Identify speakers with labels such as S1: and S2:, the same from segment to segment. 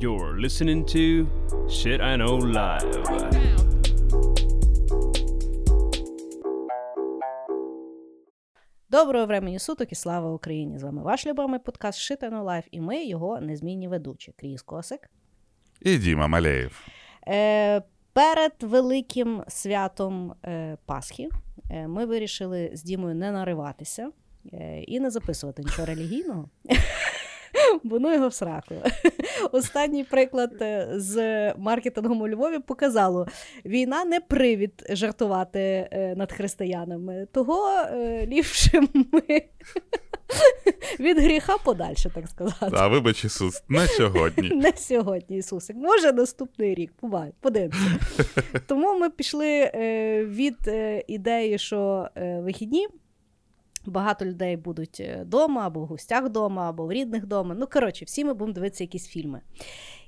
S1: You're listening to Shit I Know Live.
S2: Доброго времені суток і слава Україні! З вами ваш любимий подкаст Shit I Know Live і ми його незмінні ведучі. Кріс Косик.
S3: І Діма Малеєв.
S2: Е, перед великим святом е, Пасхи е, ми вирішили з Дімою не нариватися е, і не записувати нічого релігійного. Бо ну його в сраку. Останній приклад е, з маркетингом у Львові показало: війна не привід жартувати е, над християнами. Того е, ліпше ми від гріха подальше, так сказати.
S3: А вибач, Ісус, не сьогодні.
S2: Не сьогодні, Ісусик. Може, наступний рік. Бувай, подивимося. Тому ми пішли від ідеї, що вихідні. Багато людей будуть вдома, або в гостях вдома, або в рідних вдома. Ну, коротше, всі ми будемо дивитися якісь фільми.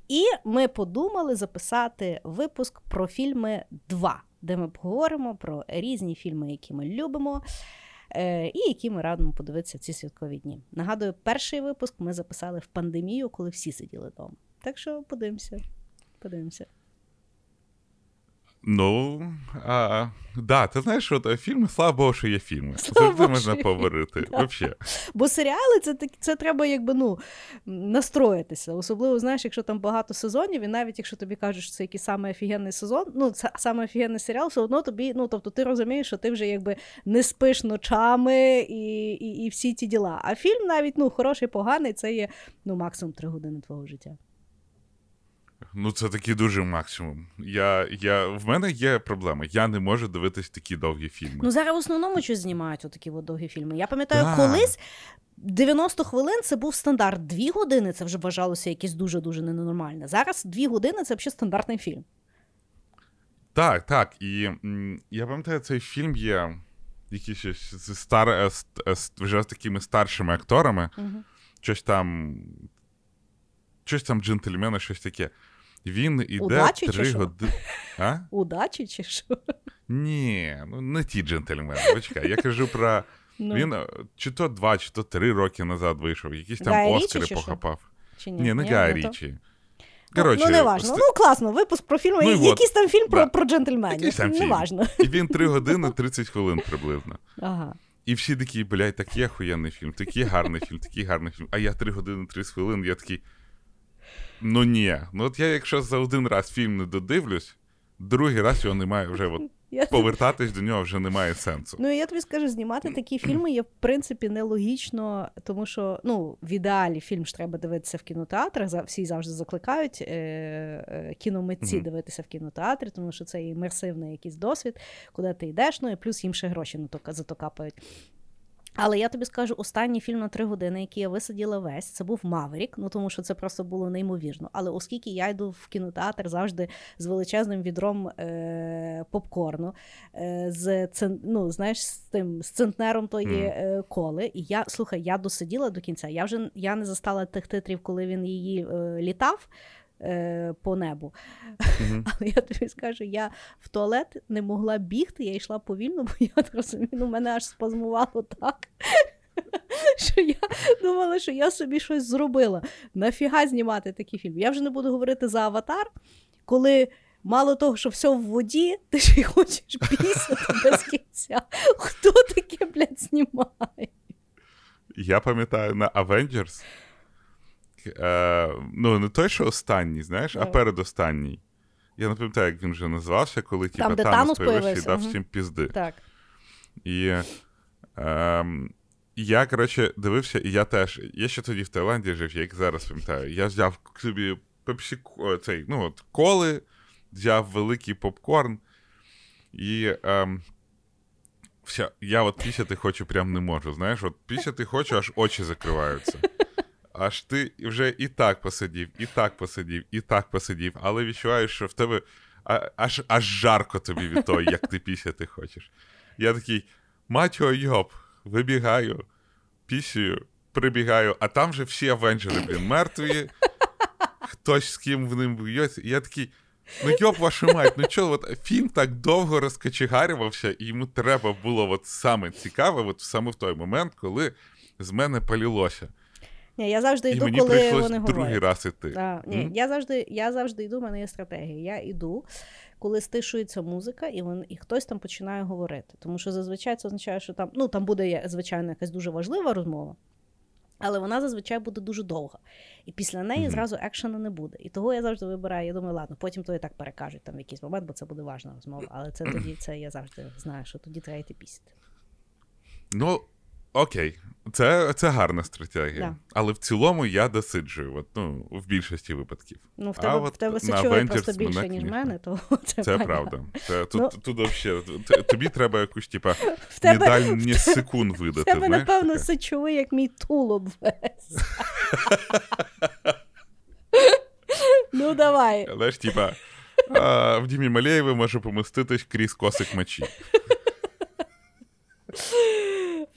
S2: І ми подумали записати випуск про фільми 2, де ми поговоримо про різні фільми, які ми любимо, е, і які ми радимо подивитися в ці святкові дні. Нагадую, перший випуск ми записали в пандемію, коли всі сиділи вдома. Так що подивимося. Подивимося.
S3: Ну, а, да, ти знаєш, от фільми, слава Богу, що є фільми. Завжди можна поговорити. Да.
S2: Бо серіали це це треба якби ну, настроїтися. Особливо, знаєш, якщо там багато сезонів, і навіть якщо тобі кажуть, що це якийсь саме офігенний сезон, ну, це саме офігенний серіал, все одно тобі, ну, тобто ти розумієш, що ти вже якби не спиш ночами і і, і всі ті діла. А фільм навіть ну, хороший, поганий, це є ну, максимум три години твого життя.
S3: Ну, це такий дуже максимум. Я, я, В мене є проблема. Я не можу дивитись такі довгі фільми.
S2: Ну, зараз в основному щось знімають отакі от довгі фільми. Я пам'ятаю, да. колись 90 хвилин це був стандарт. Дві години це вже вважалося якесь дуже-дуже ненормальне. Зараз дві години це взагалі стандартний фільм.
S3: Так, так. І я пам'ятаю, цей фільм є якийсь з стар, е, е, вже з такими старшими акторами. Угу. Щось там. Щось там джентльмена, щось таке. Він іде Удачі, три години.
S2: Удачі чи що?
S3: Ні, ну не ті джентльмени. Почекай, я кажу про. Ну. Він е, чи то два, чи то три роки назад вийшов, якісь там Гай Оскари Річі, похапав.
S2: Чи ні? Ні,
S3: не Гай Річі.
S2: Короче, ну, не важно. Ну, класно, випуск про фільм. Ну, якийсь там фільм да. про про джентльменів. Там не важно.
S3: І він 3 години 30 хвилин приблизно. Ага. І всі такі, блядь, такий охуєнний фільм, такий гарний фільм, такий гарний фільм. А я 3 години 30 хвилин, я такий. Ну ні. Ну от я, якщо за один раз фільм не додивлюсь, другий раз його немає вже. от Повертатись до нього вже немає сенсу.
S2: Ну я тобі скажу, знімати такі фільми є в принципі нелогічно, тому що ну в ідеалі фільм ж треба дивитися в кінотеатрах. Всі завжди закликають е- е- кіномитці mm-hmm. дивитися в кінотеатрі, тому що це імерсивний якийсь досвід, куди ти йдеш, ну і плюс їм ще гроші на то за то капають. Але я тобі скажу, останній фільм на три години, який я висаділа весь, це був Маверік, ну тому що це просто було неймовірно. Але оскільки я йду в кінотеатр завжди з величезним відром е- попкорну, е- з ну, знаєш, з тим з центнером тої е- коли, і я слухай, я досиділа до кінця. Я вже я не застала тих титрів, коли він її е- літав е, по небу. Mm-hmm. Але я тобі скажу, я в туалет не могла бігти, я йшла повільно, бо я розумію, ну, мене аж спазмувало так. Що я думала, що я собі щось зробила. Нафіга знімати такий фільм? Я вже не буду говорити за аватар, коли мало того, що все в воді, ти ж й хочеш пісяти без кінця. Хто таке, блядь, знімає?
S3: Я пам'ятаю на Avengers Е, Ну, не той, що останній, знаєш, а передостанній. Я не пам'ятаю, як він вже називався, коли
S2: Там, типа, Танос
S3: появився і дав угу. всім пізди.
S2: Так.
S3: І е, я, коротше, дивився, і я теж. Я ще тоді в Таїланді жив, як зараз пам'ятаю. Я взяв собі пепсі, цей, ну, от, коли, взяв великий попкорн. І е, все, я от пісяти хочу, прям не можу. Знаєш, от пісяти хочу, аж очі закриваються аж ти вже і так посидів, і так посидів, і так посидів, але відчуваєш, що в тебе аж аж жарко тобі від того, як ти пісяти хочеш. Я такий, мать йоп, вибігаю, пісію, прибігаю, а там же всі авенджери, блін, мертві, хтось з ким в ним б'ється. Я такий. Ну, йоп, вашу мать, ну чого, от фільм так довго розкочегарювався, і йому треба було от саме цікаве, от саме в той момент, коли з мене палілося.
S2: Ні, я завжди
S3: І
S2: йду,
S3: мені
S2: коли вони
S3: другий
S2: говорять.
S3: раз іти.
S2: Да, ні,
S3: М?
S2: я завжди, я завжди йду, в мене є стратегія. Я йду, коли стишується музика, і, вон, і хтось там починає говорити. Тому що зазвичай це означає, що там, ну, там буде, звичайно, якась дуже важлива розмова, але вона зазвичай буде дуже довга. І після неї
S3: Мгм.
S2: зразу екшена не буде. І того я завжди вибираю. Я думаю, ладно, потім то і так перекажуть там в якийсь момент, бо це буде важна розмова. Але це тоді це я завжди знаю, що тоді треба йти пісити.
S3: Ну, окей, це, це гарна стратегія.
S2: Да.
S3: Але в цілому я досиджую, от, ну, в більшості випадків.
S2: Ну, в тебе,
S3: от
S2: в тебе сечовий просто більше,
S3: мене,
S2: ніж в мене, то це,
S3: Це правда. Це, тут,
S2: Ну.
S3: тут т- тобі треба якусь, типа,
S2: В тебе,
S3: медаль не секунд
S2: в
S3: видати.
S2: тебе
S3: знаєш,
S2: напевно, сечовий, як мій тулуб весь. ну, давай.
S3: Але ж, типа, в Дімі Малеєві може поміститись крізь косик мечі.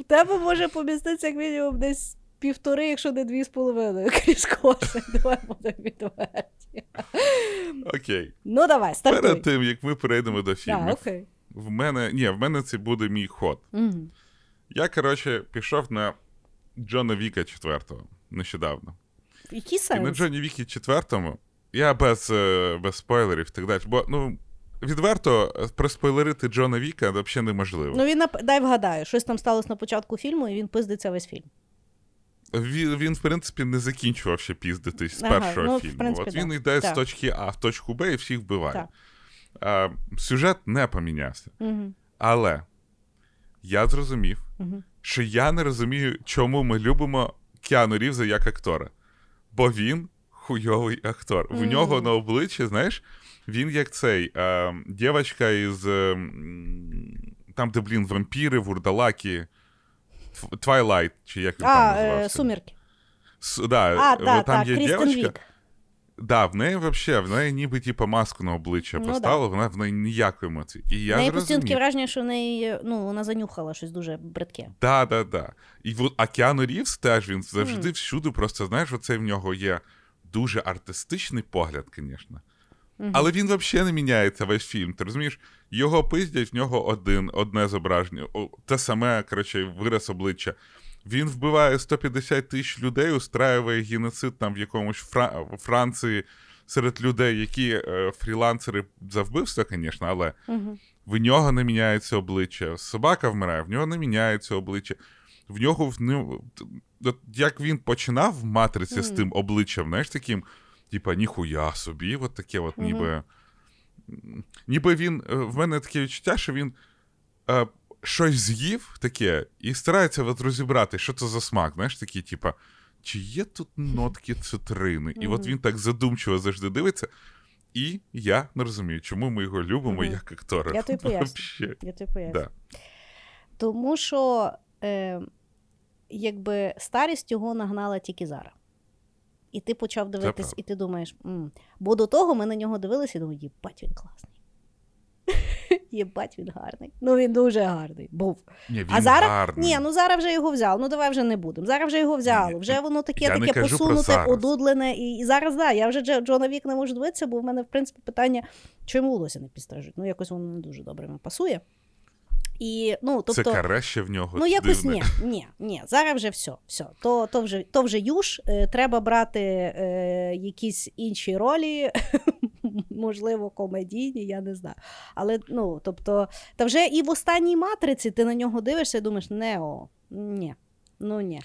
S2: Тебе може поміститися як мінімум десь півтори, якщо не дві з половиною крізь коси. Давай будемо відверті.
S3: Окей.
S2: Ну, давай, стартуй.
S3: Перед тим, як ми перейдемо до
S2: Так,
S3: фільмів,
S2: окей.
S3: в мене. Ні, в мене це буде мій ход.
S2: Мгм.
S3: Я, коротше, пішов на Джона Віка 4 нещодавно.
S2: Який
S3: І на? Джоні Вікі 4 я без, е, без спойлерів і так далі. Бо, ну, відверто, е, проспойлерити Джона Віка взагалі неможливо.
S2: Ну, він дай вгадаю, щось там сталося на початку фільму, і він пиздиться весь фільм.
S3: Він, він, в принципі, не закінчував ще піздитись з
S2: Ага,
S3: першого
S2: ну,
S3: фільму.
S2: принципі,
S3: От він йде
S2: Так.
S3: з точки А в точку Б і всіх вбиває.
S2: Так.
S3: А, сюжет не помінявся.
S2: Угу.
S3: Але я зрозумів,
S2: Угу.
S3: що я не розумію, чому ми любимо Кіану Рівза як актора. Бо він хуйовий актор. В нього на обличчі, знаєш, він як цей е, дівчинка із. Е, там, де, блін, вампіри, вурдалаки. Twilight, чи як він там називався.
S2: е, сумірки.
S3: С, да,
S2: А,
S3: е,
S2: так,
S3: там
S2: так,
S3: є
S2: Крістен
S3: дівчинка. Да, в неї вообще, в неї ніби типу, маску на обличчя
S2: Ну,
S3: поставили, вона в неї ніякої емоції. І я
S2: В неї постійно таке враження, що в неї, ну, вона занюхала щось дуже бридке.
S3: Да, да, да. І вот, а Кіану Рівз теж він завжди
S2: Мгм.
S3: всюди, просто знаєш, оце в нього є дуже артистичний погляд, звісно. Але він взагалі не міняється весь фільм. Ти розумієш? Його пиздять, в нього один, одне зображення, о, те саме, коротше, вираз обличчя. Він вбиває 150 тисяч людей, устраює геноцид там в якомусь Фра... Франції серед людей, які е, фрілансери за вбивство, звісно, але
S2: Мгм.
S3: в нього не міняється обличчя. Собака вмирає, в нього не міняється обличчя. В нього в як він починав в матриці з тим обличчям, знаєш, таким, типа, ніхуя собі, от таке, от ніби. м, Ніби він. е, В мене таке відчуття, що він е, щось з'їв таке і старається от розібрати, що це за смак. Знаєш, такий, типа, чи є тут нотки цитрини? І от він так задумчиво завжди дивиться. І я не розумію, чому ми його любимо
S2: Мгм.
S3: як актора.
S2: Я тобі поясню. Я тобі поясню.
S3: Да.
S2: Тому що е, якби старість його нагнала тільки зараз. І ти почав дивитись, і ти думаєш, м бо до того ми на нього дивилися і думали, єбать, він класний. Єбать, він гарний. Ну він дуже гарний. Був.
S3: Ні, він
S2: а зараз
S3: гарний.
S2: ні, ну зараз вже його взяли. Ну давай вже не будемо. Зараз вже його взяли.
S3: Ні,
S2: Вже воно таке, таке посунуте, одудлене. І, і зараз да, я вже Джона Вік не можу дивитися, бо в мене, в принципі, питання, чому волосся не підстрижуть. Ну, якось воно не дуже добре мені пасує. І, ну, тобто,
S3: Це каре ще в нього.
S2: Ну, якось
S3: дивне.
S2: ні, ні, ні. Зараз вже все. все. То, то, вже, то вже юж. Е, треба брати е, якісь інші ролі, можливо, комедійні, я не знаю. Але ну, тобто, та вже і в останній матриці ти на нього дивишся і думаєш, нео, ні. Ну ні.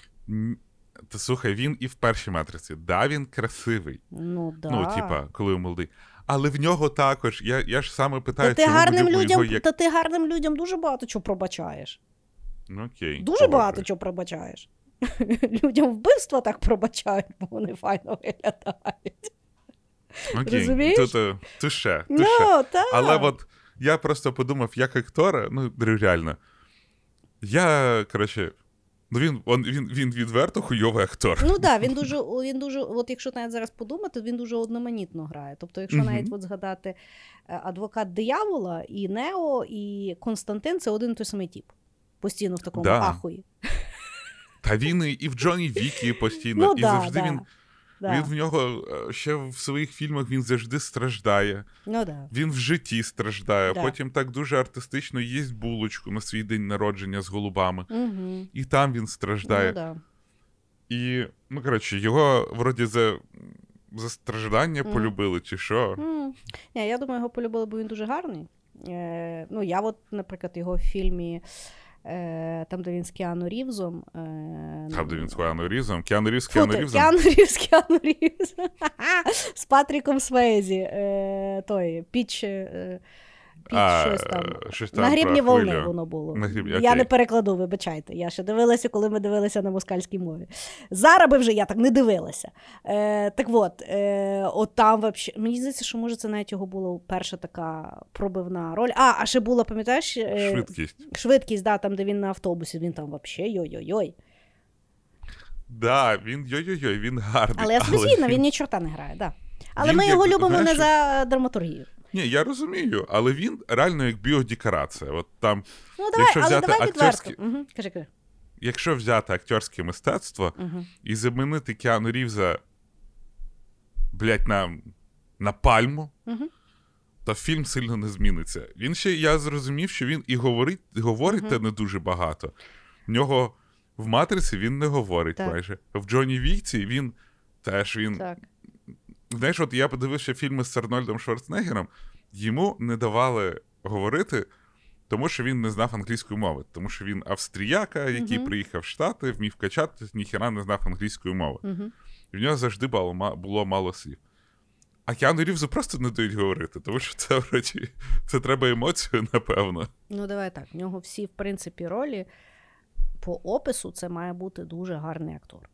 S3: Та слухай, він і в першій матриці. Да, він красивий.
S2: Ну да.
S3: Ну, типа, коли молодий. Але в нього також. Я, я ж саме питаю,
S2: та ти
S3: чому
S2: гарним людям,
S3: його як...
S2: та ти гарним людям дуже багато чого пробачаєш.
S3: Ну, окей.
S2: Дуже
S3: погоджуюсь.
S2: багато чого пробачаєш. Людям вбивства так пробачають, бо вони файно виглядають.
S3: Окей.
S2: Розумієш?
S3: Тут, е, туше, туше.
S2: Ну, так.
S3: Але от я просто подумав, як актора, ну реально. Я, коротше, ну він, он, він, він відверто хуйовий актор.
S2: Ну так, да, він дуже, він дуже, от якщо навіть зараз подумати, він дуже одноманітно грає. Тобто, якщо навіть от згадати е, адвокат диявола, і Нео, і Константин це один і той самий тіп. Постійно в такому
S3: Да.
S2: ахуї.
S3: Та він і, і в Джоні Вікі постійно,
S2: Ну
S3: і
S2: да,
S3: завжди
S2: да,
S3: він.
S2: Да.
S3: Він в нього е, ще в своїх фільмах він завжди страждає.
S2: Ну да.
S3: Він в житті страждає.
S2: Да.
S3: Потім так дуже артистично їсть булочку на свій день народження з голубами.
S2: Угу.
S3: І там він
S2: Ну,
S3: страждає.
S2: да.
S3: І, ну, коротше, його вроді за, за страждання
S2: Мгм.
S3: полюбили, чи що.
S2: М. Ні, я думаю, його полюбили, бо він дуже гарний. Е, ну, я от, наприклад, його в фільмі, там, де він з Кіану Рівзом. Е,
S3: Там, де він з Кіану Рівзом. Кіану Рівз Кіану Рівзом.
S2: Кіану Рівз, Кіану Рівз. З Патріком Свейзі. Е, той, піч, е, піч
S3: А,
S2: щось там.
S3: щось там
S2: На грібні волни
S3: хвилю.
S2: воно було.
S3: На грібні,
S2: Я не перекладу, вибачайте. Я ще дивилася, коли ми дивилися на москальській мові. Зараз би вже я так не дивилася. Е, так от, е, от там вообще, мені здається, що може це навіть його була перша така пробивна роль. А, а ще була, пам'ятаєш, е,
S3: Швидкість.
S2: швидкість, да, там, де він на автобусі, він там вообще йой-йой-йой.
S3: Да, він йой-йой-йой, він гарний.
S2: Але я собі згідна, він ні чорта не грає, да. Але
S3: Він
S2: ми
S3: як,
S2: його любимо
S3: знаєш,
S2: не за драматургію.
S3: Ні, я розумію, але він реально як біодекорація. От там,
S2: Ну давай,
S3: Якщо
S2: але
S3: взяти
S2: давай відверто.
S3: акторські-
S2: Угу. Кажи, кажи.
S3: якщо взяти акторське мистецтво
S2: Угу.
S3: і замінити Кіану Рівза, блять, на, на пальму,
S2: Угу.
S3: то фільм сильно не зміниться. Він ще, я зрозумів, що він і говорить, говорить те не дуже багато. В нього в матриці він не говорить
S2: Так.
S3: майже. В Джоні Вікці він теж він.
S2: Так.
S3: Знаєш, от я подивився фільми з Арнольдом Шварценеггером, йому не давали говорити, тому що він не знав англійської мови. Тому що він австріяка, який
S2: Мгм.
S3: приїхав в Штати, вмів качати, ніхіра не знав англійської мови.
S2: Угу.
S3: І в нього завжди було, було мало слів. А Кіану Рівзу просто не дають говорити, тому що це вроді це треба емоцію, напевно.
S2: Ну, давай так. В нього всі, в принципі, ролі по опису це має бути дуже гарний актор.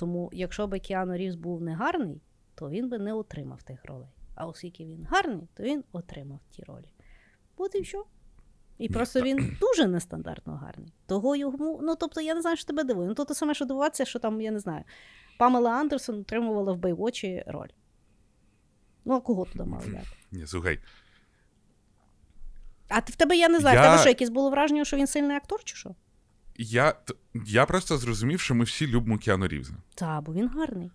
S2: Тому, якщо би Кіану Рівз був не гарний, то він би не отримав тих ролей. А оскільки він гарний, то він отримав ті ролі. От і що. І просто він дуже нестандартно гарний. Того йому, ну тобто, я не знаю, що тебе дивує. Ну, то те саме, що дивуватися, що там, я не знаю, Памела Андерсон отримувала в Бейвочі роль. Ну, а кого туди мали взяти?
S3: Ні, слухай,
S2: А ти в тебе, я не знаю, в тебе що, якесь було враження, що він сильний актор, чи що?
S3: Я, я просто зрозумів, що ми всі любимо Кіану Рівза.
S2: Та, бо він гарний.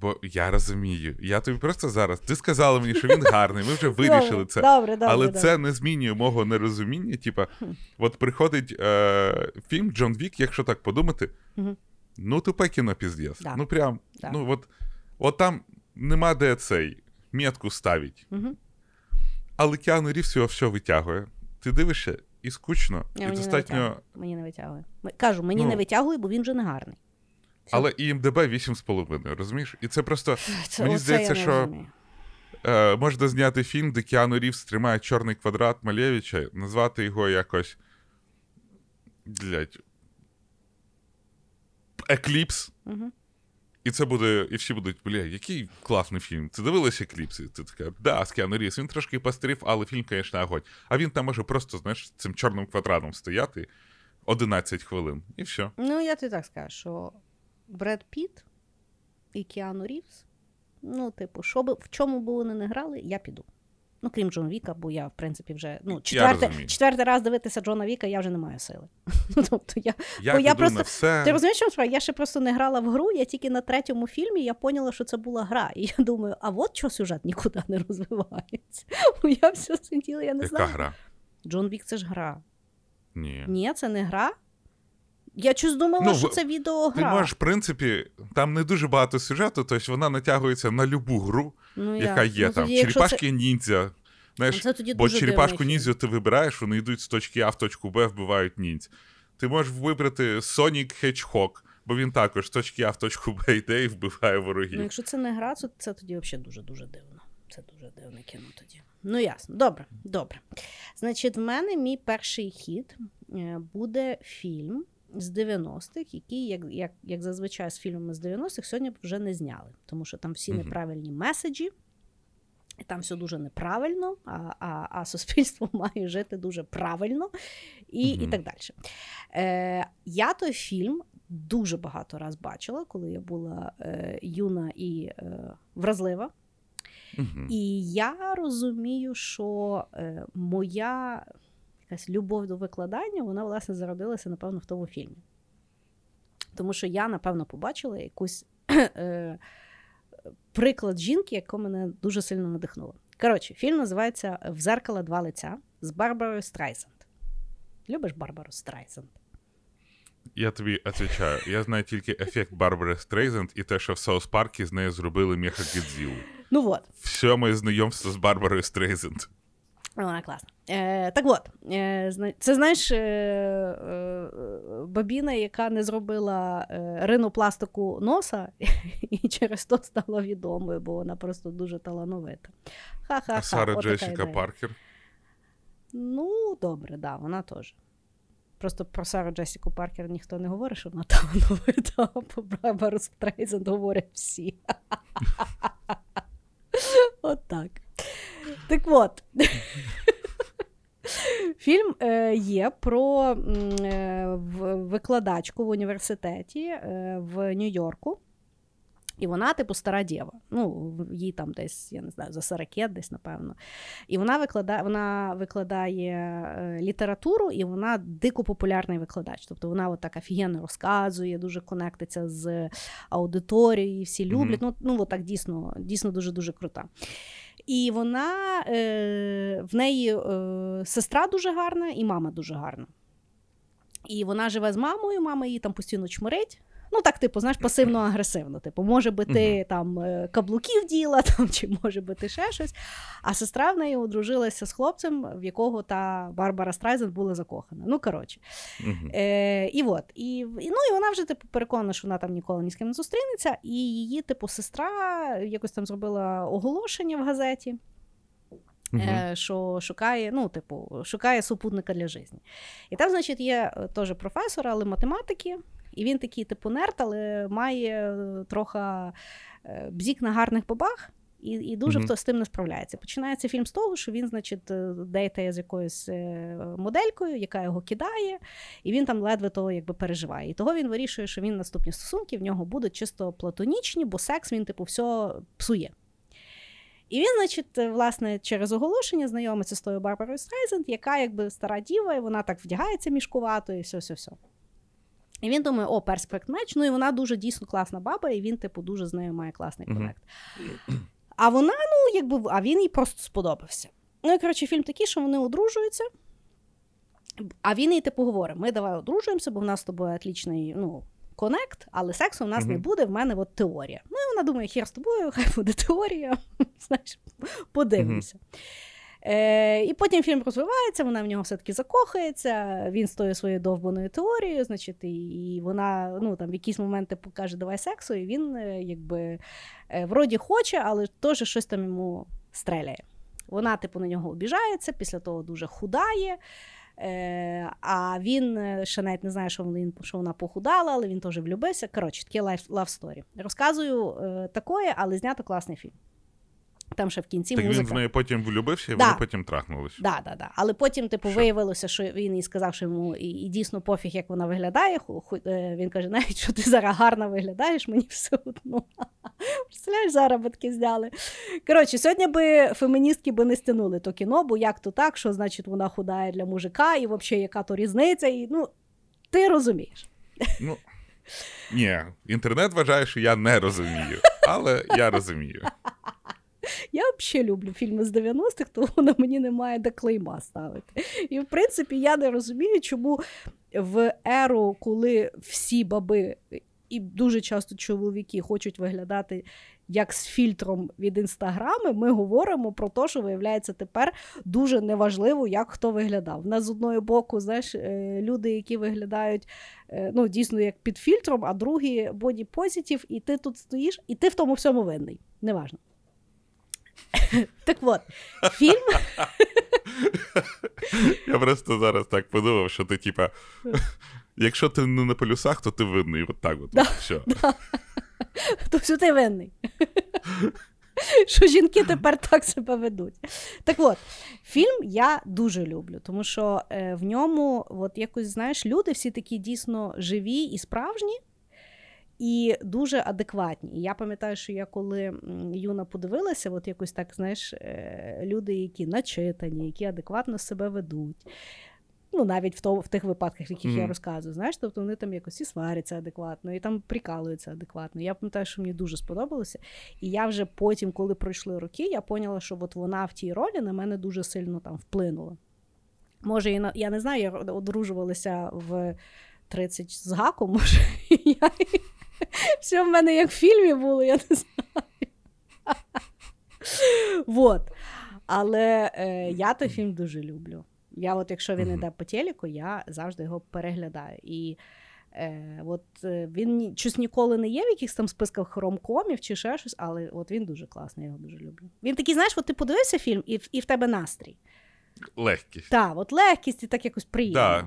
S3: Бо я розумію. Я тобі просто зараз. Ти сказала мені, що він гарний, ми вже вирішили це.
S2: Добре, добре.
S3: Але
S2: добре.
S3: це не змінює мого нерозуміння. Типа, от приходить е, фільм Джон Вік, якщо так подумати,
S2: Мгм.
S3: ну тупе кіно.
S2: Да.
S3: Ну прям,
S2: Да.
S3: ну от, от там нема де цей метку ставить.
S2: Мгм.
S3: Але Кіану Рівз його все витягує. Ти дивишся і скучно,
S2: Ні,
S3: і
S2: мені не
S3: достатньо.
S2: витягує. Мені не витягує. Кажу, мені
S3: Ну.
S2: не витягує, бо він вже не гарний. Все.
S3: Але ІМДБ 8,5, розумієш? І це просто
S2: Це,
S3: мені здається, що- е, можна зняти фільм, де Кіану Рівз тримає чорний квадрат Малєвича, назвати його якось. Блять. Екліпс.
S2: Мгм.
S3: І це буде, і всі будуть, бля, який класний фільм. Ти дивилися кліпси? Ти така, да, з Кіану Ріс, Він трошки пострів, але фільм, звісно, огонь. А він там може просто, знаєш, цим чорним квадратом стояти 11 хвилин. І все.
S2: Ну, я тобі так скажу, що Бред Піт і Кіану Рівс, ну, типу, що би, в чому б вони не грали, я піду. Ну, крім Джона Віка, бо я, в принципі, вже ну, четвертий,
S3: розумію.
S2: четвертий раз дивитися Джона Віка, я вже не маю сили. Ну, тобто я,
S3: Я
S2: Бо я просто-
S3: на все.
S2: Ти розумієш, що? Я ще просто не грала в гру, я тільки на третьому фільмі я поняла, що це була гра. І я думаю, а от чого сюжет нікуди не розвивається. Бо я все сиділа, я не
S3: Яка
S2: знаю.
S3: гра?
S2: Джон Вік це ж гра.
S3: Ні.
S2: Ні, це не гра. Я щось думала,
S3: Ну,
S2: що це
S3: Ти
S2: відеогра.
S3: можеш, в принципі, там не дуже багато сюжету, тобто вона натягується на любу гру,
S2: ну,
S3: яка є
S2: ну,
S3: там.
S2: тоді,
S3: Черепашки ніндзя. Знаєш,
S2: Це тоді
S3: бо
S2: дуже
S3: черепашку ніндзю ти вибираєш, вони йдуть з точки А в точку Б, вбивають ніндзь. Ти можеш вибрати Sonic Hedgehog, бо він також з точки А в точку Б йде і вбиває
S2: фільм. Ну,
S3: ворогів.
S2: якщо це не гра, то це тоді взагалі дуже-дуже дивно. Це дуже дивне кіно тоді. Ну, ясно. Добре, добре. Значить, в мене мій перший хід е, буде фільм з 90-х, який, як, як, як зазвичай з фільмами з 90-х, сьогодні вже не зняли, тому що там всі неправильні меседжі. І там все дуже неправильно, а, а, а суспільство має жити дуже правильно і, і так далі. Е, я той фільм дуже багато раз бачила, коли я була е, юна і е, вразлива. І я розумію, що е, моя якась любов до викладання, вона, власне, зародилася, напевно, в тому фільмі. Тому що я, напевно, побачила якусь е, приклад жінки, яка мене дуже сильно надихнула. Коротше, фільм називається У зеркала два лица з Барбарою Страйсанд. Любиш Барбару Страйсанд?
S3: Я тобі відповідаю, я знаю тільки ефект Барбари Стрейзенд і те, що в Саус Паркі з нею зробили Меха Годзілу.
S2: Ну от.
S3: Все моє знайомство з Барбарою Стрейзенд.
S2: Вона класна. Е, Так от, е, це знаєш, е, е, бабина, яка не зробила е, ринопластику носа, і через то стала відомою, бо вона просто дуже талановита. Ха-ха-ха.
S3: А Сара Джесіка. Паркер.
S2: Ну, добре, да, вона теж. Просто про Сару Джесіку Паркер ніхто не говорить, що вона талановита, а про Барбару Стрейзенд говорять всі. От так. Так от. Фільм е, є про е, викладачку в університеті е, в Нью-Йорку. І вона, типу, стара дєва. Ну, їй там десь, я не знаю, за 40 десь, напевно. І вона викладає, вона викладає е, літературу, і вона дико популярний викладач. Тобто вона от так офігенно розказує, дуже конектиться з аудиторією, всі люблять. Ну, ну от так дійсно, дійсно дуже-дуже крута. І вона е, в неї е, сестра дуже гарна, і мама дуже гарна. І вона живе з мамою, мама її там постійно чмирить. Ну, так, типу, знаєш, пасивно-агресивно. Типу, може би ти
S3: Мгм.
S2: там е, каблуків діла, там, чи може би ти ще щось. А сестра в неї одружилася з хлопцем, в якого та Барбара Страйзен була закохана. Ну, коротше.
S3: Мгм.
S2: Е, і от, і, ну, і вона вже типу, переконана, що вона там ніколи ні з ким не зустрінеться. І її, типу, сестра якось там зробила оголошення в газеті. Е, що шукає, ну, типу, шукає супутника для життя. І там, значить, є е, теж професор, але математики, і він такий, типу, нерд, але має е, трохи е, бзік на гарних бабах. І, і дуже
S3: Мгм.
S2: хто з тим не справляється. Починається фільм з того, що він, значить, е, дейтає з якоюсь моделькою, яка його кидає, і він там ледве того якби переживає. І того він вирішує, що він наступні стосунки в нього будуть чисто платонічні, бо секс він, типу, все псує. І він, значить, власне, через оголошення знайомиться з тою Барбарою Стрейзенд, яка якби стара діва, і вона так вдягається мішкувато, і все-все-все. І він думає, о, perfect match. Ну і вона дуже дійсно класна баба, і він, типу, дуже з нею має класний connect. А вона, ну, якби, а він їй просто сподобався. Ну і коротше, фільм такий, що вони одружуються. А він їй типу говорить: ми давай одружуємося, бо в нас з тобою отлічний ну, конект, але сексу в нас не буде, в мене от теорія. Ну і вона думає, хер з тобою, хай буде теорія. Знаєш, подивимося. Е, і потім фільм розвивається, вона в нього все-таки закохається, він тою своєю довбаною теорією, значить, і, вона ну, там, в якісь моменти покаже давай сексу, і він е, якби е, вроді хоче, але теж щось там йому стреляє. Вона, типу, на нього обіжається, після того дуже худає. Е, а він е, ще навіть не знає, що, він, що вона похудала, але він теж влюбився. Коротше, таке story. Розказую е, такое, але знято класний фільм. Там ще в кінці
S3: Так
S2: музика.
S3: він в неї потім влюбився, і
S2: Да.
S3: вони потім трахнулись.
S2: Да, да, да. Але потім, типу,
S3: Що?
S2: виявилося, що він їй сказав, що йому і, і дійсно пофіг, як вона виглядає. Ху- ху- е, Він каже, навіть що ти зараз гарно виглядаєш, мені все одно. Представляєш, заробітки зняли. Коротше, сьогодні би феміністки би не стянули то кіно, бо як то так, що значить вона худає для мужика, і взагалі яка то різниця, і ну, ти розумієш.
S3: Ну, ні, інтернет вважає, що я не розумію, але я розумію.
S2: Я взагалі люблю фільми з 90-х, тому на мені немає де клейма ставити. І в принципі я не розумію, чому в еру, коли всі баби і дуже часто чоловіки хочуть виглядати як з фільтром від інстаграми, ми говоримо про те, що виявляється тепер дуже неважливо, як хто виглядав. У нас з одного боку, знаєш, е, люди, які виглядають е, ну, дійсно як під фільтром, а другі боді позитив, і ти тут стоїш, і ти в тому всьому винний. Неважно. Так от, фільм.
S3: Я просто зараз так подумав, що ти, типа, якщо ти не на полюсах, то ти винний. От так от. Все.
S2: То все ти винний. Що жінки тепер так себе ведуть. Так от, фільм я дуже люблю, тому що е, в ньому, от якось, знаєш, люди всі такі дійсно живі і справжні, і дуже адекватні. І я пам'ятаю, що я коли юна подивилася, от якось так, знаєш, е, люди, які начитані, які адекватно себе ведуть. Ну, навіть в, то, в тих випадках, в яких я розказую, знаєш, тобто вони там якось і сваряться адекватно, і там прикалуються адекватно. Я пам'ятаю, що мені дуже сподобалося. І я вже потім, коли пройшли роки, я поняла, що от вона в тій ролі на мене дуже сильно там вплинула. Може, і на- я не знаю, я одружувалася в 30 з гаком, може. Я... Все в мене як в фільмі було, я не знаю. Вот. Але е, я той фільм дуже люблю. Я, от, якщо він іде по телеку, я завжди його переглядаю. І е, от е, він щось ніколи не є в якихось там списках ромкомів чи ще щось, але от він дуже класний, я його дуже люблю. Він такий, знаєш, от ти подивився фільм, і, і в тебе настрій.
S3: Легкість.
S2: Так, от легкість і так якось приємно.
S3: Так.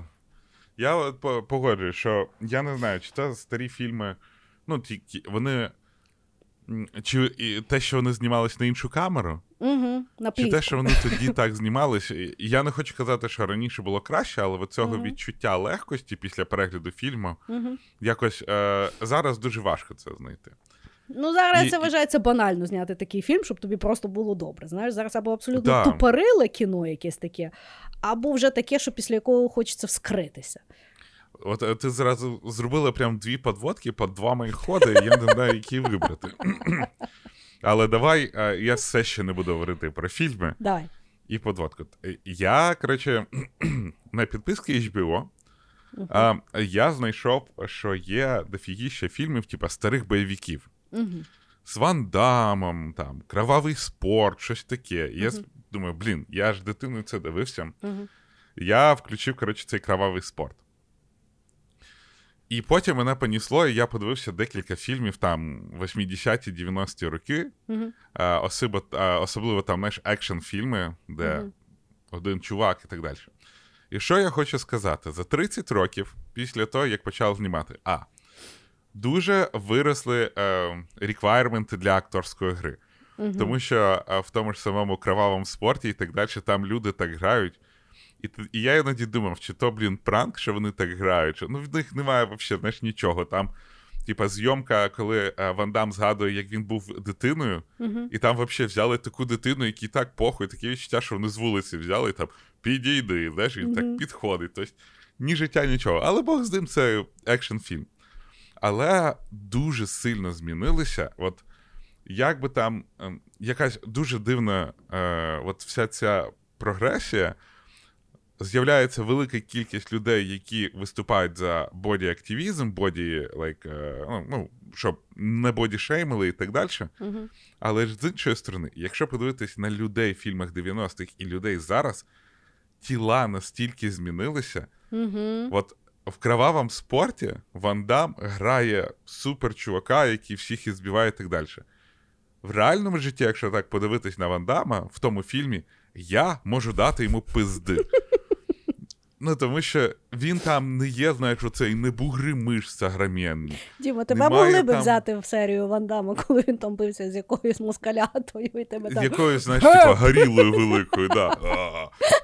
S3: Я от по- погоджуюсь, що я не знаю, чи це старі фільми, ну, ті, вони. Чи і те, що вони знімались на іншу камеру,
S2: Угу, на
S3: чи те, що вони тоді так знімались. Я не хочу казати, що раніше було краще, але цього
S2: Мгм.
S3: відчуття легкості після перегляду фільму
S2: Угу.
S3: якось е, зараз дуже важко це знайти.
S2: Ну, зараз
S3: І-
S2: це вважається банально зняти такий фільм, щоб тобі просто було добре. Знаєш, зараз або абсолютно
S3: Да.
S2: тупориле кіно якесь таке, або вже таке, що після якого хочеться вскритися.
S3: От е, ти зразу зробила прям дві подводки по два моїх ходи, і я не знаю, які вибрати. Але давай е, я все ще не буду говорити про фільми
S2: Давай.
S3: і подводку. Е, Я, коротше, на підписки HBO
S2: Угу.
S3: а, я знайшов, що є дофігіще фільмів, типа старих бойовиків.
S2: Угу.
S3: З Ван Дамом, там, Кровавий спорт, щось таке. І Я
S2: Мгм.
S3: с- думаю, блін, я ж дитиною це дивився. Я включив, коротше, цей кровавий спорт. І потім мене понісло, і я подивився декілька фільмів там 80-ті, 90-ті роки.
S2: Угу.
S3: А, особливо, а, особливо там, знаєш, екшн-фільми, де
S2: Мгм.
S3: один чувак і так далі. І що я хочу сказати? За 30 років після того, як почав знімати, а дуже виросли е, реквайрменти для акторської гри.
S2: Угу.
S3: Тому що е, в тому ж самому кровавому спорті і так далі, там люди так грають. І, і я іноді думав, чи то, блін, пранк, що вони так грають. Що, ну, в них немає взагалі знаєш, нічого. Там, типа, зйомка, коли е, Ван Дам згадує, як він був дитиною,
S2: Угу.
S3: і там взагалі взяли таку дитину, якій так похуй, таке відчуття, що вони з вулиці взяли і там підійди, знаєш, він
S2: Мгм.
S3: так підходить. Тобто, ні життя, нічого. Але Бог з ним це екшн фільм. Але дуже сильно змінилися. От як би там ем, якась дуже дивна, е, от вся ця прогресія. З'являється велика кількість людей, які виступають за боді-активізм, боді, like, е, ну, ну, щоб не боді-шеймили і так далі.
S2: Угу.
S3: Але ж з іншої сторони, якщо подивитись на людей в фільмах 90-х і людей зараз, тіла настільки змінилися.
S2: Угу.
S3: От в кровавому спорті Ван Дам грає супер чувака, який всіх із збиває і так далі. В реальному житті, якщо так подивитись на Ван Дамма, в тому фільмі, я можу дати йому пизди. Ну, тому що він там не є, знаєш, оцей не бугри мишця грам'єнний.
S2: Діма, тебе
S3: Немає
S2: могли би
S3: там-
S2: взяти в серію Ван Дамма, коли він там бився з якоюсь москалятою, і тебе
S3: З
S2: там.
S3: якоюсь, знаєш, типу, горілою великою, да.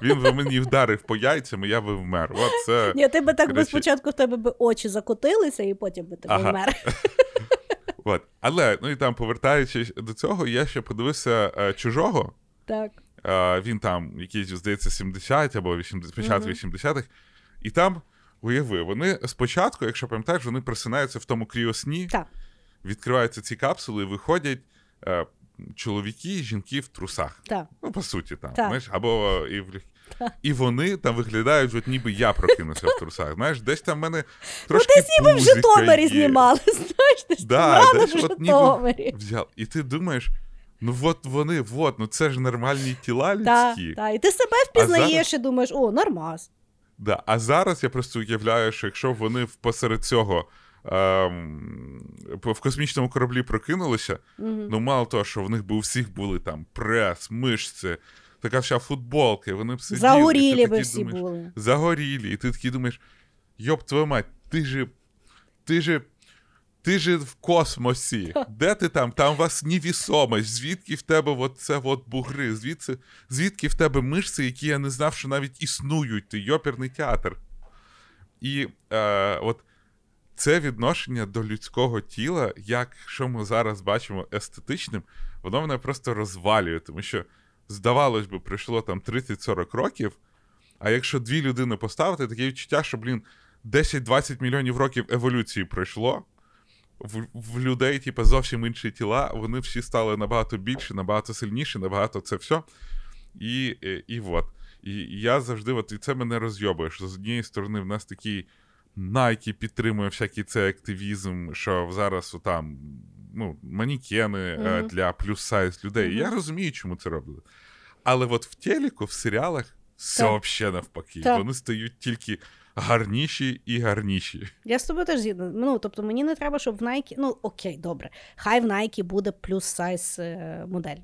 S3: Він би мені вдарив по яйцям, і я би вмер. От це.
S2: Ні, ти би так би спочатку в тебе би очі закотилися, і потім би тебе
S3: Ага.
S2: вмер.
S3: От. Але, ну і там, повертаючись до цього, я ще подивився е, чужого.
S2: Так.
S3: Е, він там, якийсь, здається, 70 або 80, початок
S2: Мгм.
S3: 80-х. І там, уяви, вони спочатку, якщо пам'ятаєш, вони просинаються в тому кріосні,
S2: Так.
S3: відкриваються ці капсули, і виходять е, чоловіки і жінки в трусах.
S2: Так.
S3: Ну, по суті, там.
S2: Так.
S3: Знаєш, або і в І вони там виглядають, от ніби я прокинувся в трусах. Знаєш, десь там в мене трошки.
S2: Ну, десь ніби в Житомирі
S3: є.
S2: знімали, знаєш, десь
S3: Да, десь
S2: в
S3: от ніби
S2: Житомирі.
S3: взяв. І ти думаєш, ну от вони, от, ну це ж нормальні тіла людські.
S2: так. І ти себе впізнаєш і думаєш, о, нормас.
S3: Да. А зараз я просто уявляю, що якщо вони посеред цього ем, в космічному кораблі прокинулися,
S2: Мгм.
S3: ну мало того, що в них би у всіх були там прес, мишці, така вся футболка, і вони б сиділи.
S2: Загорілі би всі
S3: думаєш,
S2: були.
S3: Загорілі, і ти такий думаєш, йоп, твою мать, ти же. Ти же. Ти же в космосі. Де ти там? Там у вас невісомость. Звідки в тебе от це от бугри? Звідси, звідки в тебе мишці, які я не знав, що навіть існують? Ти йоперний театр. І е, от це відношення до людського тіла, як що ми зараз бачимо естетичним, воно мене просто розвалює, тому що, здавалось би, пройшло там 30-40 років. А якщо дві людини поставити, таке відчуття, що, блін, 10-20 мільйонів років еволюції пройшло. В, в людей, типу, зовсім інші тіла, вони всі стали набагато більші, набагато сильніші, набагато це все. І, і, і от. І я завжди, от, і це мене розйобує, що з однієї сторони в нас такий Nike підтримує всякий цей активізм, що зараз там ну, манікени mm-hmm. для плюс-сайз людей. Mm-hmm. Я розумію, чому це роблять. Але от в телеку, в серіалах все взагалі навпаки. Так. Вони стають тільки гарніші і гарніші.
S2: Я з тобою теж згідна. Ну, тобто мені не треба, щоб в Nike, ну окей, добре. Хай в Nike буде плюс сайз е, модель.